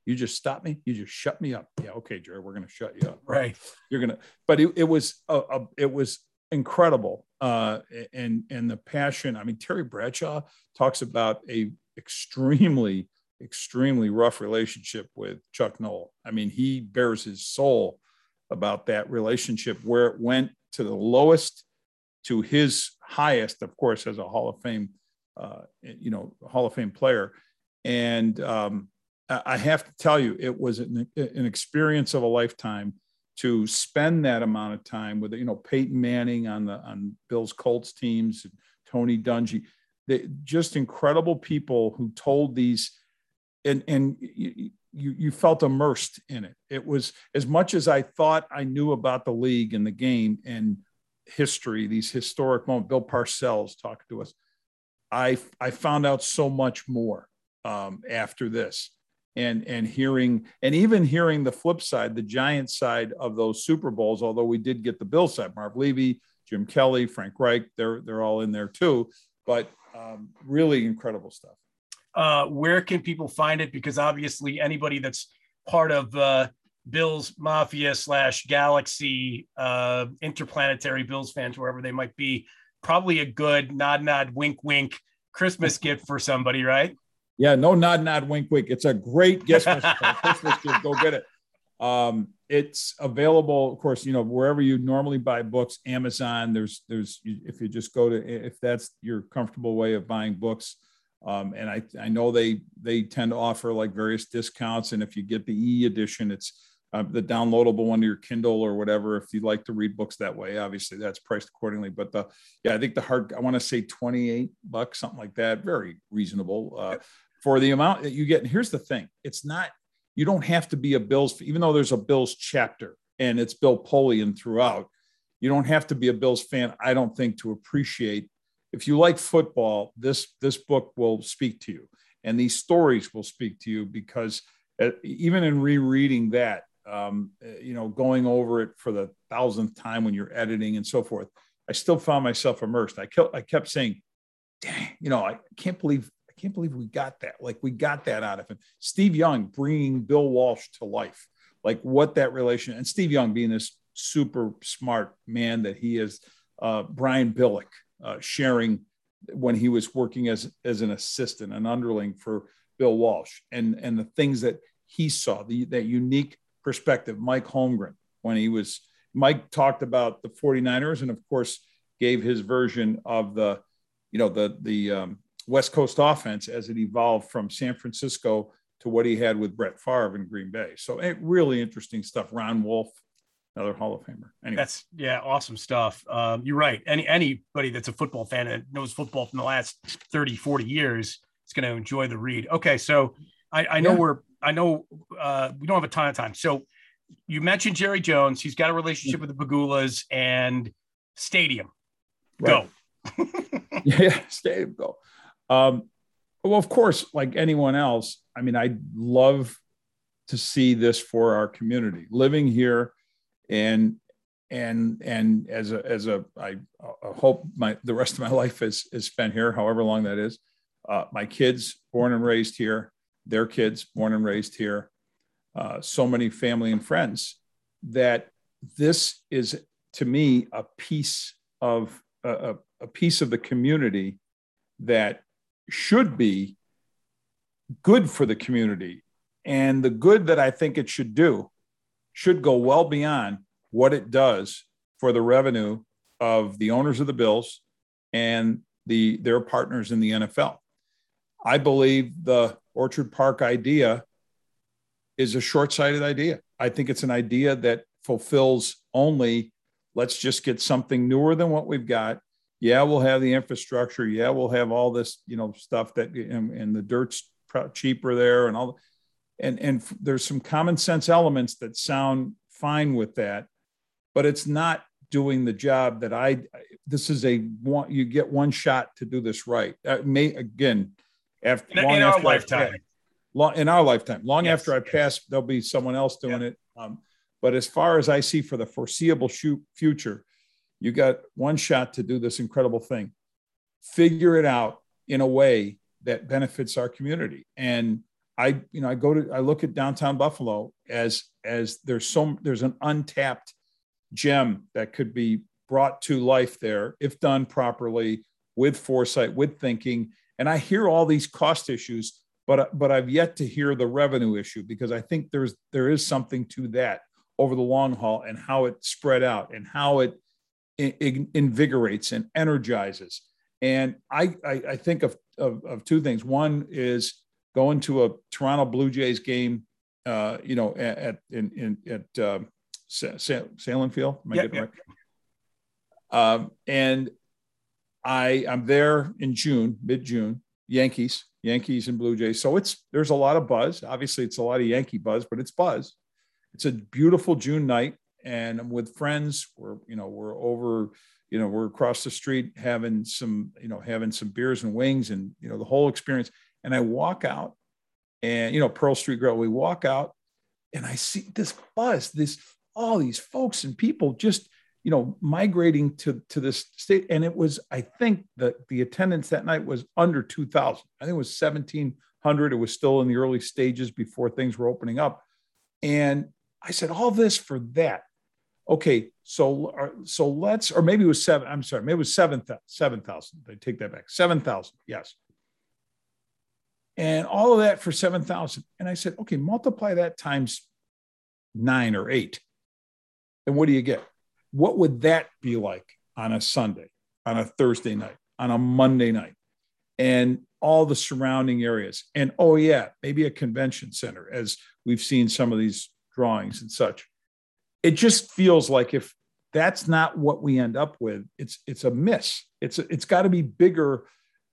B: you just stop me. You just shut me up. Yeah. Okay, Jerry, we're going to shut you up.
A: Right.
B: You're going to, but it, it was, a, a, it was incredible. Uh, and, and the passion, I mean, Terry Bradshaw talks about a extremely, extremely rough relationship with Chuck Noll. I mean, he bares his soul about that relationship where it went to the lowest to his highest, of course, as a Hall of Fame uh, you know, Hall of Fame player. And um, I have to tell you, it was an, an, experience of a lifetime to spend that amount of time with, you know, Peyton Manning on the on Bill's Colts teams, and Tony Dungy, they, just incredible people who told these, and and you, you felt immersed in it. It was as much as I thought I knew about the league and the game and history, these historic moments. Bill Parcells talking to us I I found out so much more um, after this, and and hearing and even hearing the flip side, the giant side of those Super Bowls. Although we did get the Bill side, Marv Levy, Jim Kelly, Frank Reich, they're they're all in there too. But um, really incredible stuff.
A: Uh, where can people find it? Because obviously, anybody that's part of uh, Bills Mafia slash Galaxy, uh, interplanetary Bills fans, wherever they might be, probably a good nod, nod, wink, wink Christmas gift for somebody, right?
B: Yeah, no nod, nod, wink, wink. It's a great gift Christmas gift. Go get it. Um, it's available, of course, you know, wherever you normally buy books, Amazon. There's, there's, if you just go to, if that's your comfortable way of buying books. Um, and I, I know they, they tend to offer like various discounts. And if you get the e edition, it's uh, the downloadable one to your Kindle or whatever. If you like to read books that way, obviously that's priced accordingly. But the yeah, I think the hard I want to say twenty eight bucks, something like that. Very reasonable uh, for the amount that you get. And here's the thing: it's not you don't have to be a Bills, even though there's a Bills chapter and it's Bill Polian throughout. You don't have to be a Bills fan, I don't think, to appreciate. If you like football, this this book will speak to you, and these stories will speak to you because uh, even in rereading that, um, you know, going over it for the thousandth time when you're editing and so forth, I still found myself immersed. I kept, I kept saying, dang, you know, I can't believe, I can't believe we got that. Like we got that out of him. Steve Young bringing Bill Walsh to life. like what that relation and Steve Young being this super smart man that he is, uh, Brian Billick uh, sharing when he was working as as an assistant, an underling for Bill Walsh, and and the things that he saw, the that unique perspective. Mike Holmgren when he was Mike talked about the 49ers and of course gave his version of the you know the the um, West Coast offense as it evolved from San Francisco to what he had with Brett Favre in Green Bay. So it, really interesting stuff. Ron Wolf, another Hall of Famer.
A: Anyway. That's yeah, awesome stuff. Um, you're right. Any anybody that's a football fan and knows football from the last 30, 40 years is going to enjoy the read. Okay, so I, I know yeah. we're I know uh, we don't have a ton of time. So you mentioned Jerry Jones. He's got a relationship with the Pegulas and Stadium. Right.
B: Go. yeah, Stadium. Go. Um, well, of course, like anyone else, I mean, I'd love to see this for our community living here and and and as a as a I, I hope my the rest of my life is is spent here however long that is uh, my kids born and raised here their kids born and raised here uh, so many family and friends that this is to me a piece of a, a piece of the community that should be good for the community and the good that i think it should do should go well beyond what it does for the revenue of the owners of the bills and the their partners in the nfl i believe the orchard park idea is a short-sighted idea. I think it's an idea that fulfills only let's just get something newer than what we've got. Yeah, we'll have the infrastructure. Yeah, we'll have all this, you know, stuff that and, and the dirt's cheaper there and all and and there's some common sense elements that sound fine with that, but it's not doing the job that I this is a one you get one shot to do this right. That may again after
A: in, long in after our lifetime
B: long in our lifetime. Long yes, after I yes. pass, there'll be someone else doing it. Um, but as far as I see for the foreseeable future, you got one shot to do this incredible thing. Figure it out in a way that benefits our community. And I, you know, I go to I look at downtown Buffalo as as there's so there's an untapped gem that could be brought to life there if done properly with foresight, with thinking. And I hear all these cost issues but but I've yet to hear the revenue issue because I think there's there is something to that over the long haul and how it spread out and how it, invigorates and energizes. And I, I, I think of, of, of two things. One is going to a Toronto Blue Jays game, uh, you know, at, at in, in at uh, Sahlen Field. Am I yep, getting yep. right? Um, and I I'm there in June, mid June, Yankees, Yankees and Blue Jays. So it's there's a lot of buzz. Obviously, it's a lot of Yankee buzz, but it's buzz. It's a beautiful June night, and I'm with friends. We're you know we're over you know we're across the street having some you know having some beers and wings and you know the whole experience. And I walk out, and you know Pearl Street Grill. We walk out, and I see this buzz, this all these folks and people just you know, migrating to to this state. And it was, I think that the attendance that night was under 2,000. I think it was 1,700. It was still in the early stages before things were opening up. And I said, all this for that. Okay, so uh, so let's, or maybe it was seven. I'm sorry, maybe it was seven seven thousand. I take that back. Seven thousand. Yes. And all of that for seven thousand. And I said, okay, multiply that times nine or eight. And what do you get? What would that be like on a Sunday, on a Thursday night, on a Monday night, and all the surrounding areas? And oh, yeah, maybe a convention center, as we've seen some of these drawings and such. It just feels like if that's not what we end up with, it's it's a miss. It's it's got to be bigger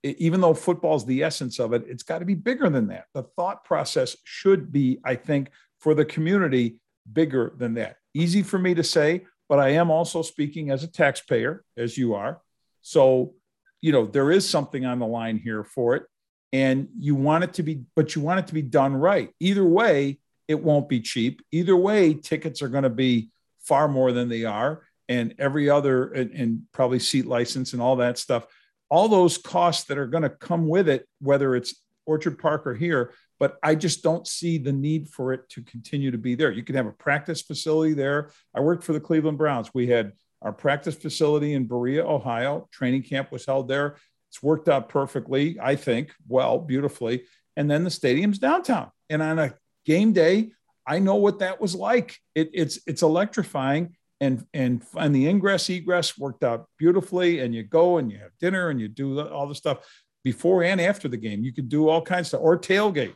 B: even though football is the essence of it, it's got to be bigger than that. The thought process should be, I think, for the community, bigger than that. Easy for me to say but I am also speaking as a taxpayer, as you are. So, you know, there is something on the line here for it. And you want it to be, but you want it to be done right. Either way, it won't be cheap. Either way, tickets are going to be far more than they are. And every other, and, and probably seat license and all that stuff, all those costs that are going to come with it, whether it's Orchard Park or here, but I just don't see the need for it to continue to be there. You can have a practice facility there. I worked for the Cleveland Browns. We had our practice facility in Berea, Ohio. Training camp was held there. It's worked out perfectly, I think, well, beautifully. And then the stadium's downtown. And on a game day, I know what that was like. It, it's it's electrifying, and and and the ingress egress worked out beautifully. And you go and you have dinner and you do all the stuff before and after the game. You could do all kinds of stuff or tailgate.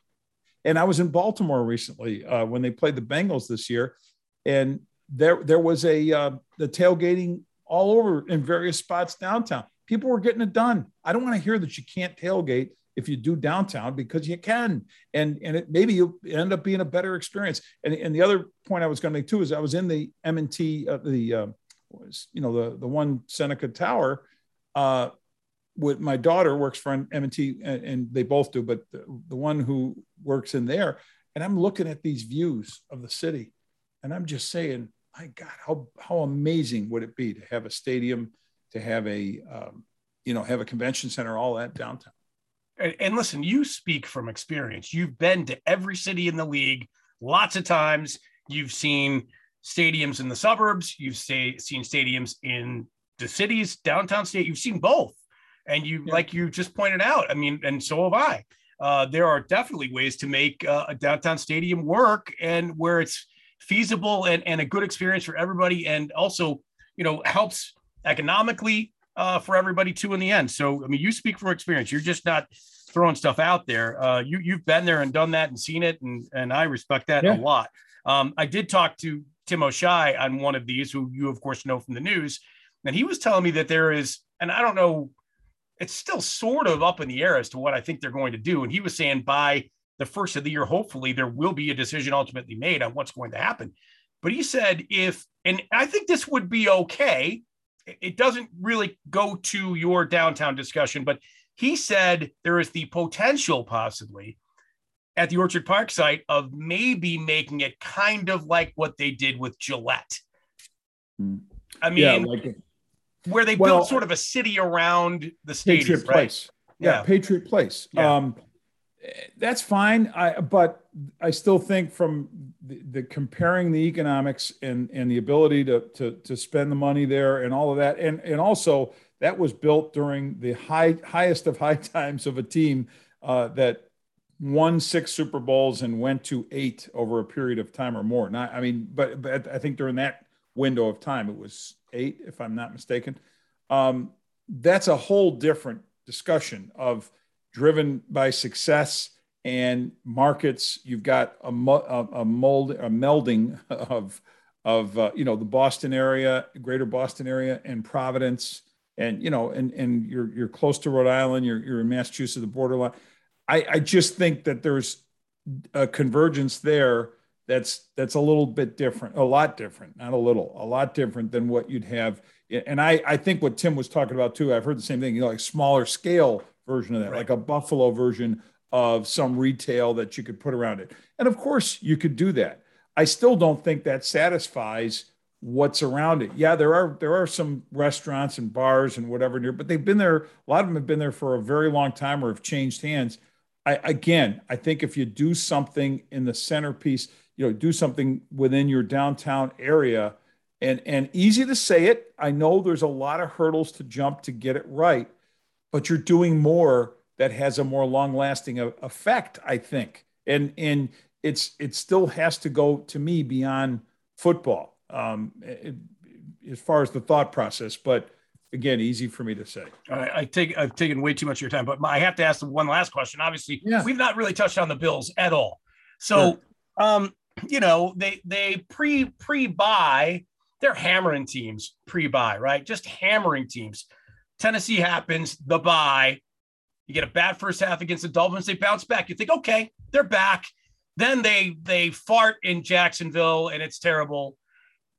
B: And I was in Baltimore recently uh, when they played the Bengals this year, and there there was a uh, the tailgating all over in various spots downtown. People were getting it done. I don't want to hear that you can't tailgate if you do downtown because you can, and and it maybe you end up being a better experience. And and the other point I was going to make too is I was in the M and T uh, the uh, you know the the one Seneca Tower. Uh, with my daughter works for an M&T and, and they both do, but the, the one who works in there, and I'm looking at these views of the city, and I'm just saying, my God, how how amazing would it be to have a stadium, to have a um, you know have a convention center, all that downtown.
A: And, and listen, you speak from experience. You've been to every city in the league lots of times. You've seen stadiums in the suburbs. You've say, seen stadiums in the cities, downtown state. You've seen both. And you, yeah. like you just pointed out, I mean, and so have I. Uh, there are definitely ways to make uh, a downtown stadium work and where it's feasible and, and a good experience for everybody and also you know helps economically uh, for everybody too in the end so i mean you speak from experience you're just not throwing stuff out there uh, you you've been there and done that and seen it and and i respect that yeah. a lot um, i did talk to tim o'shea on one of these who you of course know from the news and he was telling me that there is and i don't know it's still sort of up in the air as to what I think they're going to do. And he was saying by the first of the year, hopefully there will be a decision ultimately made on what's going to happen. But he said, if, and I think this would be okay. It doesn't really go to your downtown discussion, but he said there is the potential possibly at the Orchard Park site of maybe making it kind of like what they did with Gillette. Hmm. I mean, yeah, like where they well, built sort of a city around the stadium,
B: Patriot right? Place. Yeah, yeah, Patriot Place. Yeah. Um, that's fine. I but I still think from the, the, comparing the economics and and the ability to, to to spend the money there and all of that, and and also that was built during the high highest of high times of a team uh, that won six Super Bowls and went to eight over a period of time or more. Not, I mean, but but I think during that window of time it was eight, if I'm not mistaken. Um, that's a whole different discussion of driven by success and markets. You've got a, a, mold, a melding of of uh, you know the Boston area, Greater Boston area, and Providence, and you know, and and you're you're close to Rhode Island. You're you're in Massachusetts, the borderline. I I just think that there's a convergence there that's that's a little bit different, a lot different, not a little, a lot different than what you'd have. And I I think what Tim was talking about too. I've heard the same thing. You know, like smaller scale version of that, right. like a Buffalo version of some retail that you could put around it. And of course, you could do that. I still don't think that satisfies what's around it. Yeah, there are there are some restaurants and bars and whatever near, but they've been there. A lot of them have been there for a very long time or have changed hands. I, again, I think if you do something in the centerpiece, you know, do something within your downtown area. And, and easy to say it. I know there's a lot of hurdles to jump to get it right, but you're doing more that has a more long lasting effect, I think. And, and it's, it still has to go to me beyond football um, it, as far as the thought process. But again, easy for me to say.
A: I, I take I've taken way too much of your time, but I have to ask one last question. Obviously, yeah. we've not really touched on the Bills at all. So, sure. um, you know, they they pre pre buy, they're hammering teams pre buy, right? Just hammering teams. Tennessee happens, the bye. You get a bad first half against the Dolphins, they bounce back. You think, okay, they're back. Then they they fart in Jacksonville and it's terrible.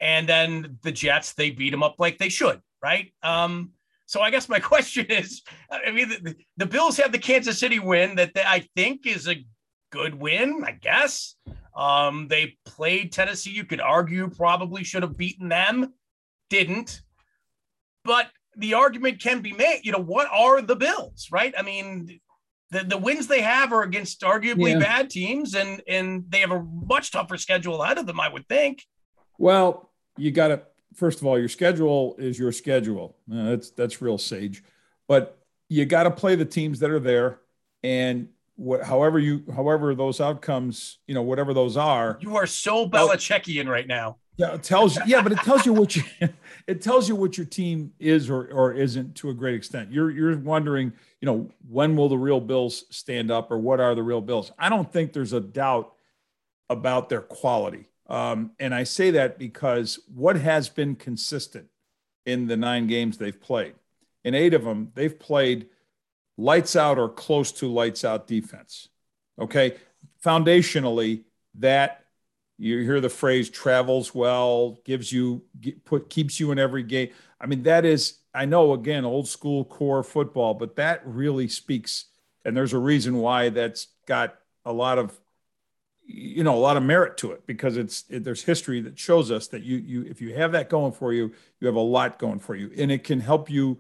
A: And then the Jets, they beat them up like they should, right? Um, so I guess my question is, I mean, the, the Bills have the Kansas City win that they, I think is a good win, I guess. Um, they played Tennessee. You could argue probably should have beaten them, didn't. But the argument can be made. You know, what are the Bills, right? I mean, the, the wins they have are against arguably yeah. bad teams, and and they have a much tougher schedule ahead of them. I would think.
B: Well, you got to first of all, your schedule is your schedule. Uh, that's that's real sage, but you got to play the teams that are there, and what, however you however those outcomes, you know, whatever those are.
A: You are so Belichickian right now.
B: Yeah, it tells you. Yeah, but it tells you what you it tells you what your team is or or isn't to a great extent. You're you're wondering, you know, when will the real Bills stand up or what are the real Bills? I don't think there's a doubt about their quality. Um, and I say that because what has been consistent in the nine games they've played, in eight of them, they've played lights out or close to lights out defense. Okay. Foundationally, that you hear the phrase travels well, gives you put keeps you in every game. I mean, that is I know again old school core football, but that really speaks, and there's a reason why that's got a lot of you know a lot of merit to it because it's it, there's history that shows us that you you if you have that going for you, you have a lot going for you, and it can help you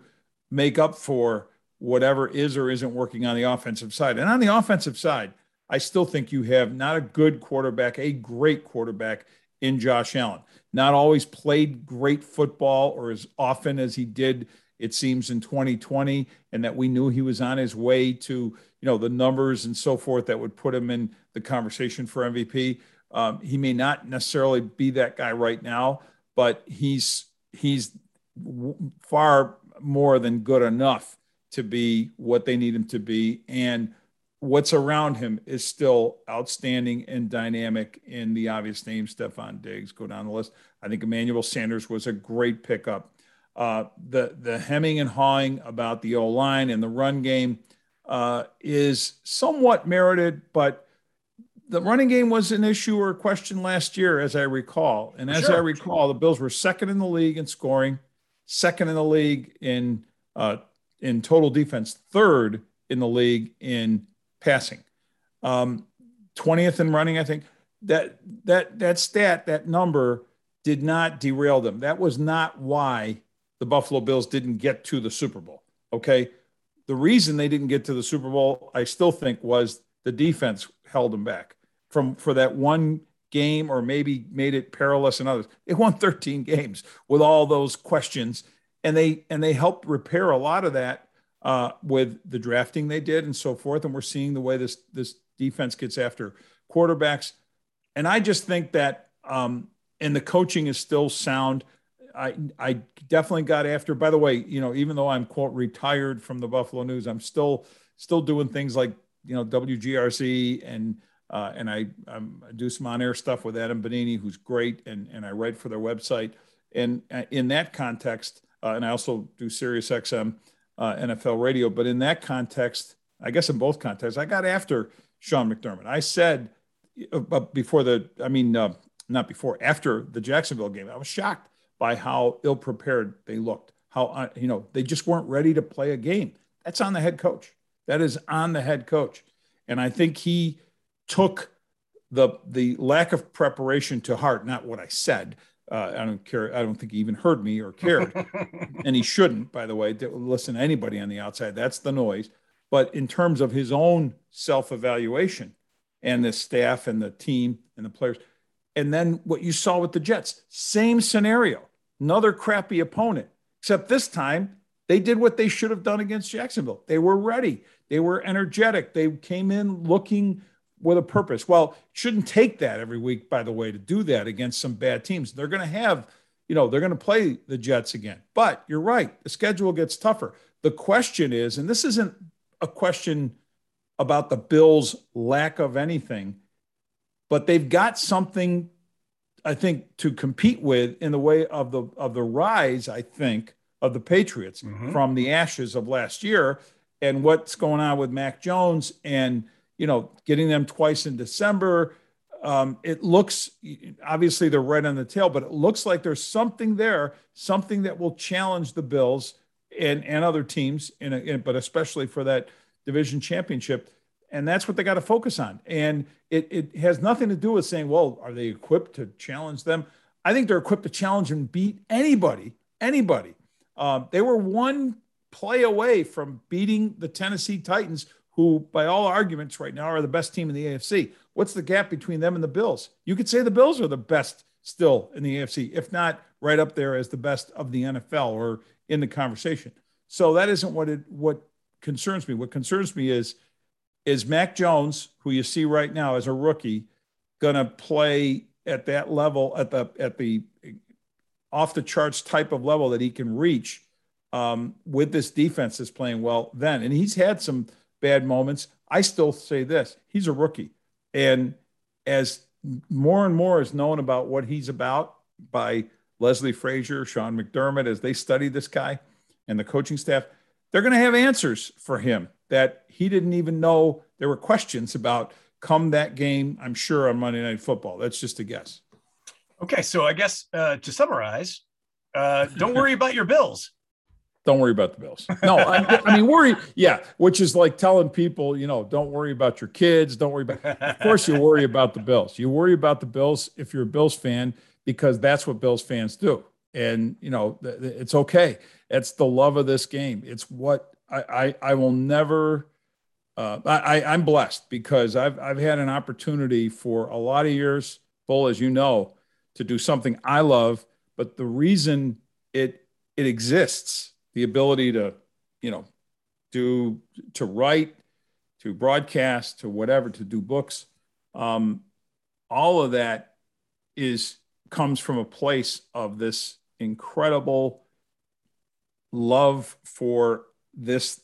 B: make up for whatever is or isn't working on the offensive side. And on the offensive side, I still think you have not a good quarterback, a great quarterback in Josh Allen. Not always played great football or as often as he did, it seems, in 2020, and that we knew he was on his way to, you know, the numbers and so forth that would put him in the conversation for MVP. Um, he may not necessarily be that guy right now, but he's he's far more than good enough to be what they need him to be. And what's around him is still outstanding and dynamic in the obvious names, Stefon Diggs, go down the list. I think Emmanuel Sanders was a great pickup. Uh, the the hemming and hawing about the O line and the run game uh, is somewhat merited, but the running game was an issue or a question last year, as I recall. And as sure. I recall, the Bills were second in the league in scoring, second in the league in uh, in total defense, third in the league in passing. Um, 20th in running, I think. That that that stat, that number did not derail them. That was not why the Buffalo Bills didn't get to the Super Bowl. Okay. The reason they didn't get to the Super Bowl, I still think, was the defense held them back from for that one game or maybe made it perilous in others. They won 13 games with all those questions and they and they helped repair a lot of that uh, with the drafting they did and so forth. And we're seeing the way this this defense gets after quarterbacks. And I just think that um, and the coaching is still sound. I I definitely got after. By the way, you know, even though I'm quote retired from the Buffalo News, I'm still still doing things like you know WGRC and uh, and I, I'm, I do some on air stuff with Adam Benigni, who's great, and and I write for their website. And uh, in that context, uh, and I also do Sirius XM uh, NFL radio. But in that context, I guess in both contexts, I got after Sean McDermott. I said uh, before the, I mean, uh, not before, after the Jacksonville game, I was shocked by how ill prepared they looked. How uh, you know they just weren't ready to play a game. That's on the head coach. That is on the head coach, and I think he took the the lack of preparation to heart. Not what I said, uh, I don't care. I don't think he even heard me or cared, and he shouldn't. By the way, listen to anybody on the outside. That's the noise. But in terms of his own self-evaluation and the staff and the team and the players, and then what you saw with the Jets, same scenario, another crappy opponent, except this time they did what they should have done against Jacksonville. They were ready. They were energetic. They came in looking with a purpose. Well, shouldn't take that every week, by the way, to do that against some bad teams. They're going to have, you know, they're going to play the Jets again. But you're right, the schedule gets tougher. The question is, and this isn't a question about the Bills' lack of anything, but they've got something, I think, to compete with in the way of the of the rise, I think, of the Patriots mm-hmm. from the ashes of last year and what's going on with Mac Jones and – you know, getting them twice in December. Um, it looks obviously they're right on the tail, but it looks like there's something there, something that will challenge the Bills and and other teams, in, a, in but especially for that division championship. And that's what they got to focus on. And it, it has nothing to do with saying, well, are they equipped to challenge them? I think they're equipped to challenge and beat anybody, anybody. Um, they were one play away from beating the Tennessee Titans, who, by all arguments right now, are the best team in the AFC. What's the gap between them and the Bills? You could say the Bills are the best still in the AFC, if not right up there as the best of the NFL or in the conversation. So that isn't what it what concerns me. What concerns me is is Mac Jones, who you see right now as a rookie, going to play at that level at the at the off the charts type of level that he can reach um, with this defense that's playing well then. And he's had some bad moments. I still say this: he's a rookie, and as more and more is known about what he's about by Leslie Frazier, Sean McDermott, as they study this guy and the coaching staff, they're going to have answers for him that he didn't even know there were questions about come that game, I'm sure, on Monday Night Football. That's just a guess.
A: Okay. So I guess uh, to summarize, uh, don't worry about your bills.
B: Don't worry about the bills. No, I, I, mean, worry. Yeah. Which is like telling people, you know, don't worry about your kids. Don't worry about, of course, you worry about the bills. You worry about the bills if you're a Bills fan, because that's what Bills fans do. And, you know, it's okay. It's the love of this game. It's what I, I, I will never, uh, I, I'm blessed because I've, I've had an opportunity for a lot of years, Bull, as you know, to do something I love. But the reason it, it exists, the ability to, you know, do, to write, to broadcast, to whatever, to do books, um, all of that is comes from a place of this incredible love for this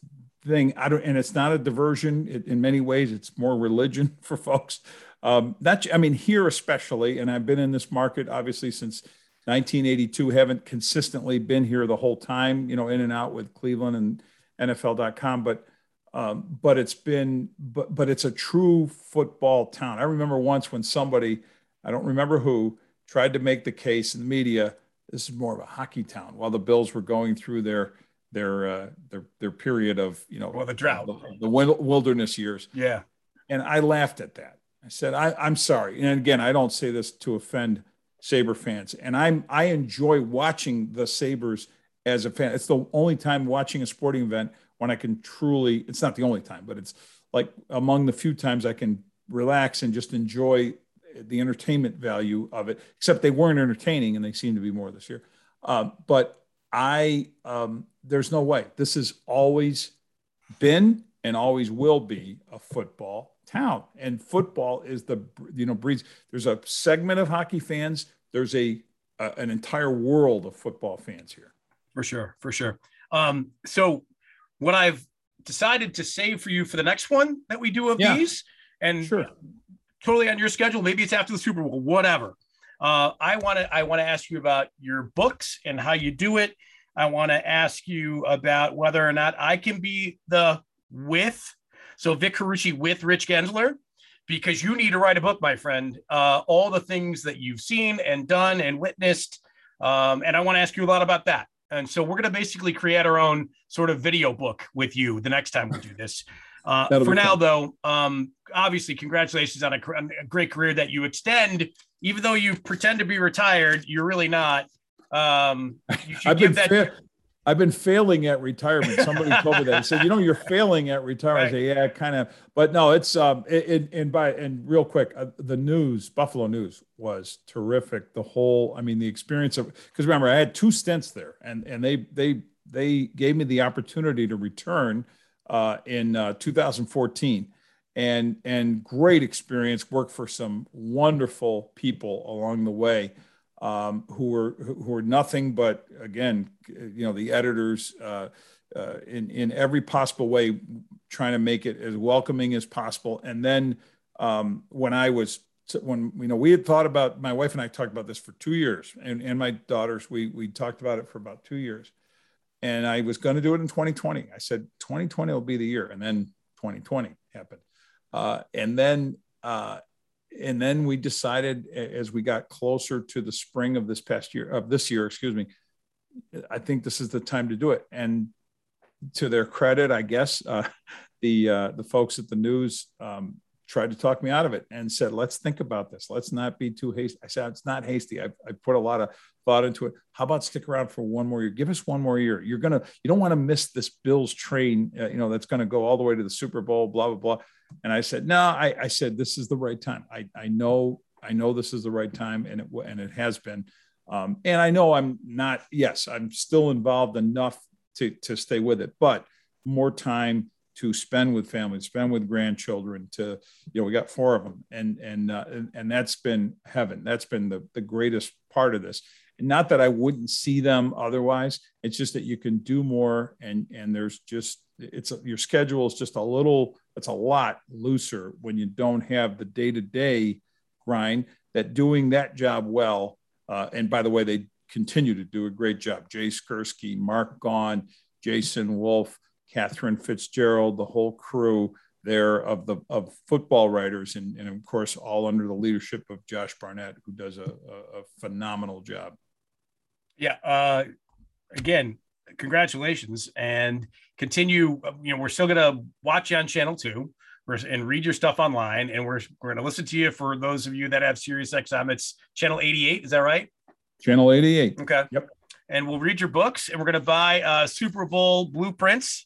B: thing. I don't, and it's not a diversion. It, in many ways, it's more religion for folks. Um, that I mean, here especially, and I've been in this market obviously since 1982. Haven't consistently been here the whole time. You know, in and out with Cleveland and NFL.com, but. Um, but it's been, but but it's a true football town. I remember once when somebody, I don't remember who, tried to make the case in the media this is more of a hockey town while the bills were going through their their uh, their their period of you know
A: well the drought
B: the, the wilderness years
A: yeah
B: and i laughed at that i said I, i'm sorry and again i don't say this to offend Sabre fans and i'm i enjoy watching the Sabres as a fan it's the only time watching a sporting event when i can truly it's not the only time but it's like among the few times i can relax and just enjoy the entertainment value of it, except they weren't entertaining and they seem to be more this year. Um, but I, um, there's no way. This has always been and always will be a football town. And football is the, you know, breeds. There's a segment of hockey fans. There's a, a an entire world of football fans here.
A: For sure, for sure. Um, so what I've decided to save for you for the next one that we do of yeah. these, and sure totally on your schedule. Maybe it's after the Super Bowl, whatever. Uh, I want to I want to ask you about your books and how you do it. I want to ask you about whether or not I can be the with so Vic Carucci with Rich Gaenzler because you need to write a book, my friend. Uh, all the things that you've seen and done and witnessed, um, and I want to ask you a lot about that. And so we're going to basically create our own sort of video book with you the next time we do this. Uh, for now, fun. though, um, obviously, congratulations on a, a, great career that you extend. Even though you pretend to be retired, you're really not. Um,
B: I've been that. Fa- I've been failing at retirement. Somebody told me that. He said, "You know, you're failing at retirement." Right. I say, "Yeah, kind of." But no, it's um, it, and by and real quick, uh, the news, Buffalo News, was terrific. The whole, I mean, the experience of because remember, I had two stints there, and and they they they gave me the opportunity to return uh, in uh, 2014 and and great experience worked for some wonderful people along the way um, who were who were nothing but again you know the editors uh, uh, in in every possible way trying to make it as welcoming as possible. And then um, when I was when you know we had thought about my wife and I talked about this for two years and, and my daughters we we talked about it for about two years. And I was going to do it in 2020. I said 2020 will be the year, and then 2020 happened, uh, and then uh, and then we decided as we got closer to the spring of this past year of this year, excuse me, I think this is the time to do it. And to their credit, I guess uh, the uh, the folks at the news um, tried to talk me out of it and said, let's think about this. Let's not be too hasty. I said, it's not hasty. I, I put a lot of thought into it. How about stick around for one more year? Give us one more year. You're going to, you don't want to miss this Bills train, uh, you know, that's going to go all the way to the Super Bowl, blah, blah, blah. And I said, no, I, I said, this is the right time. I, I know, I know this is the right time. And it, and it has been. Um, and I know I'm not, yes, I'm still involved enough to, to stay with it, but more time to spend with family, spend with grandchildren. To you know, we got four of them, and and uh, and, and that's been heaven. That's been the the greatest part of this. And not that I wouldn't see them otherwise. It's just that you can do more, and and there's just it's your schedule is just a little. It's a lot looser when you don't have the day to day grind. That doing that job well, uh, and by the way, they continue to do a great job. Jay Skurski, Mark Gaughan, Jason Wolf, Katherine Fitzgerald, the whole crew there of the of football writers, and, and of course, all under the leadership of Josh Barnett, who does a, a, a phenomenal job.
A: Yeah. Uh, again, congratulations, and continue. You know, we're still gonna watch you on Channel Two. And read your stuff online, and we're we're going to listen to you. For those of you that have Sirius XM, it's channel 88. Is that right?
B: Channel 88.
A: Okay.
B: Yep.
A: And we'll read your books, and we're going to buy uh, Super Bowl blueprints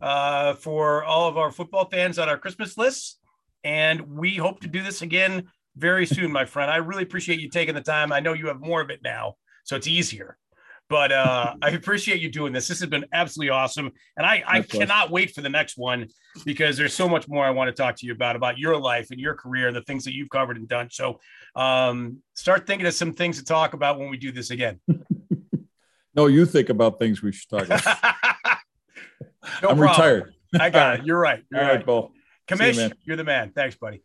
A: uh, for all of our football fans on our Christmas lists. And we hope to do this again very soon, my friend. I really appreciate you taking the time. I know you have more of it now, so it's easier. But uh, I appreciate you doing this. This has been absolutely awesome. And I, I cannot wait for the next one because there's so much more I want to talk to you about, about your life and your career and the things that you've covered and done. So um, start thinking of some things to talk about when we do this again.
B: no, you think about things we should talk about.
A: No
B: I'm
A: problem.
B: retired.
A: I got it. You're right. You're
B: All right, right. Bo.
A: Commish, you, are the man. Thanks, buddy.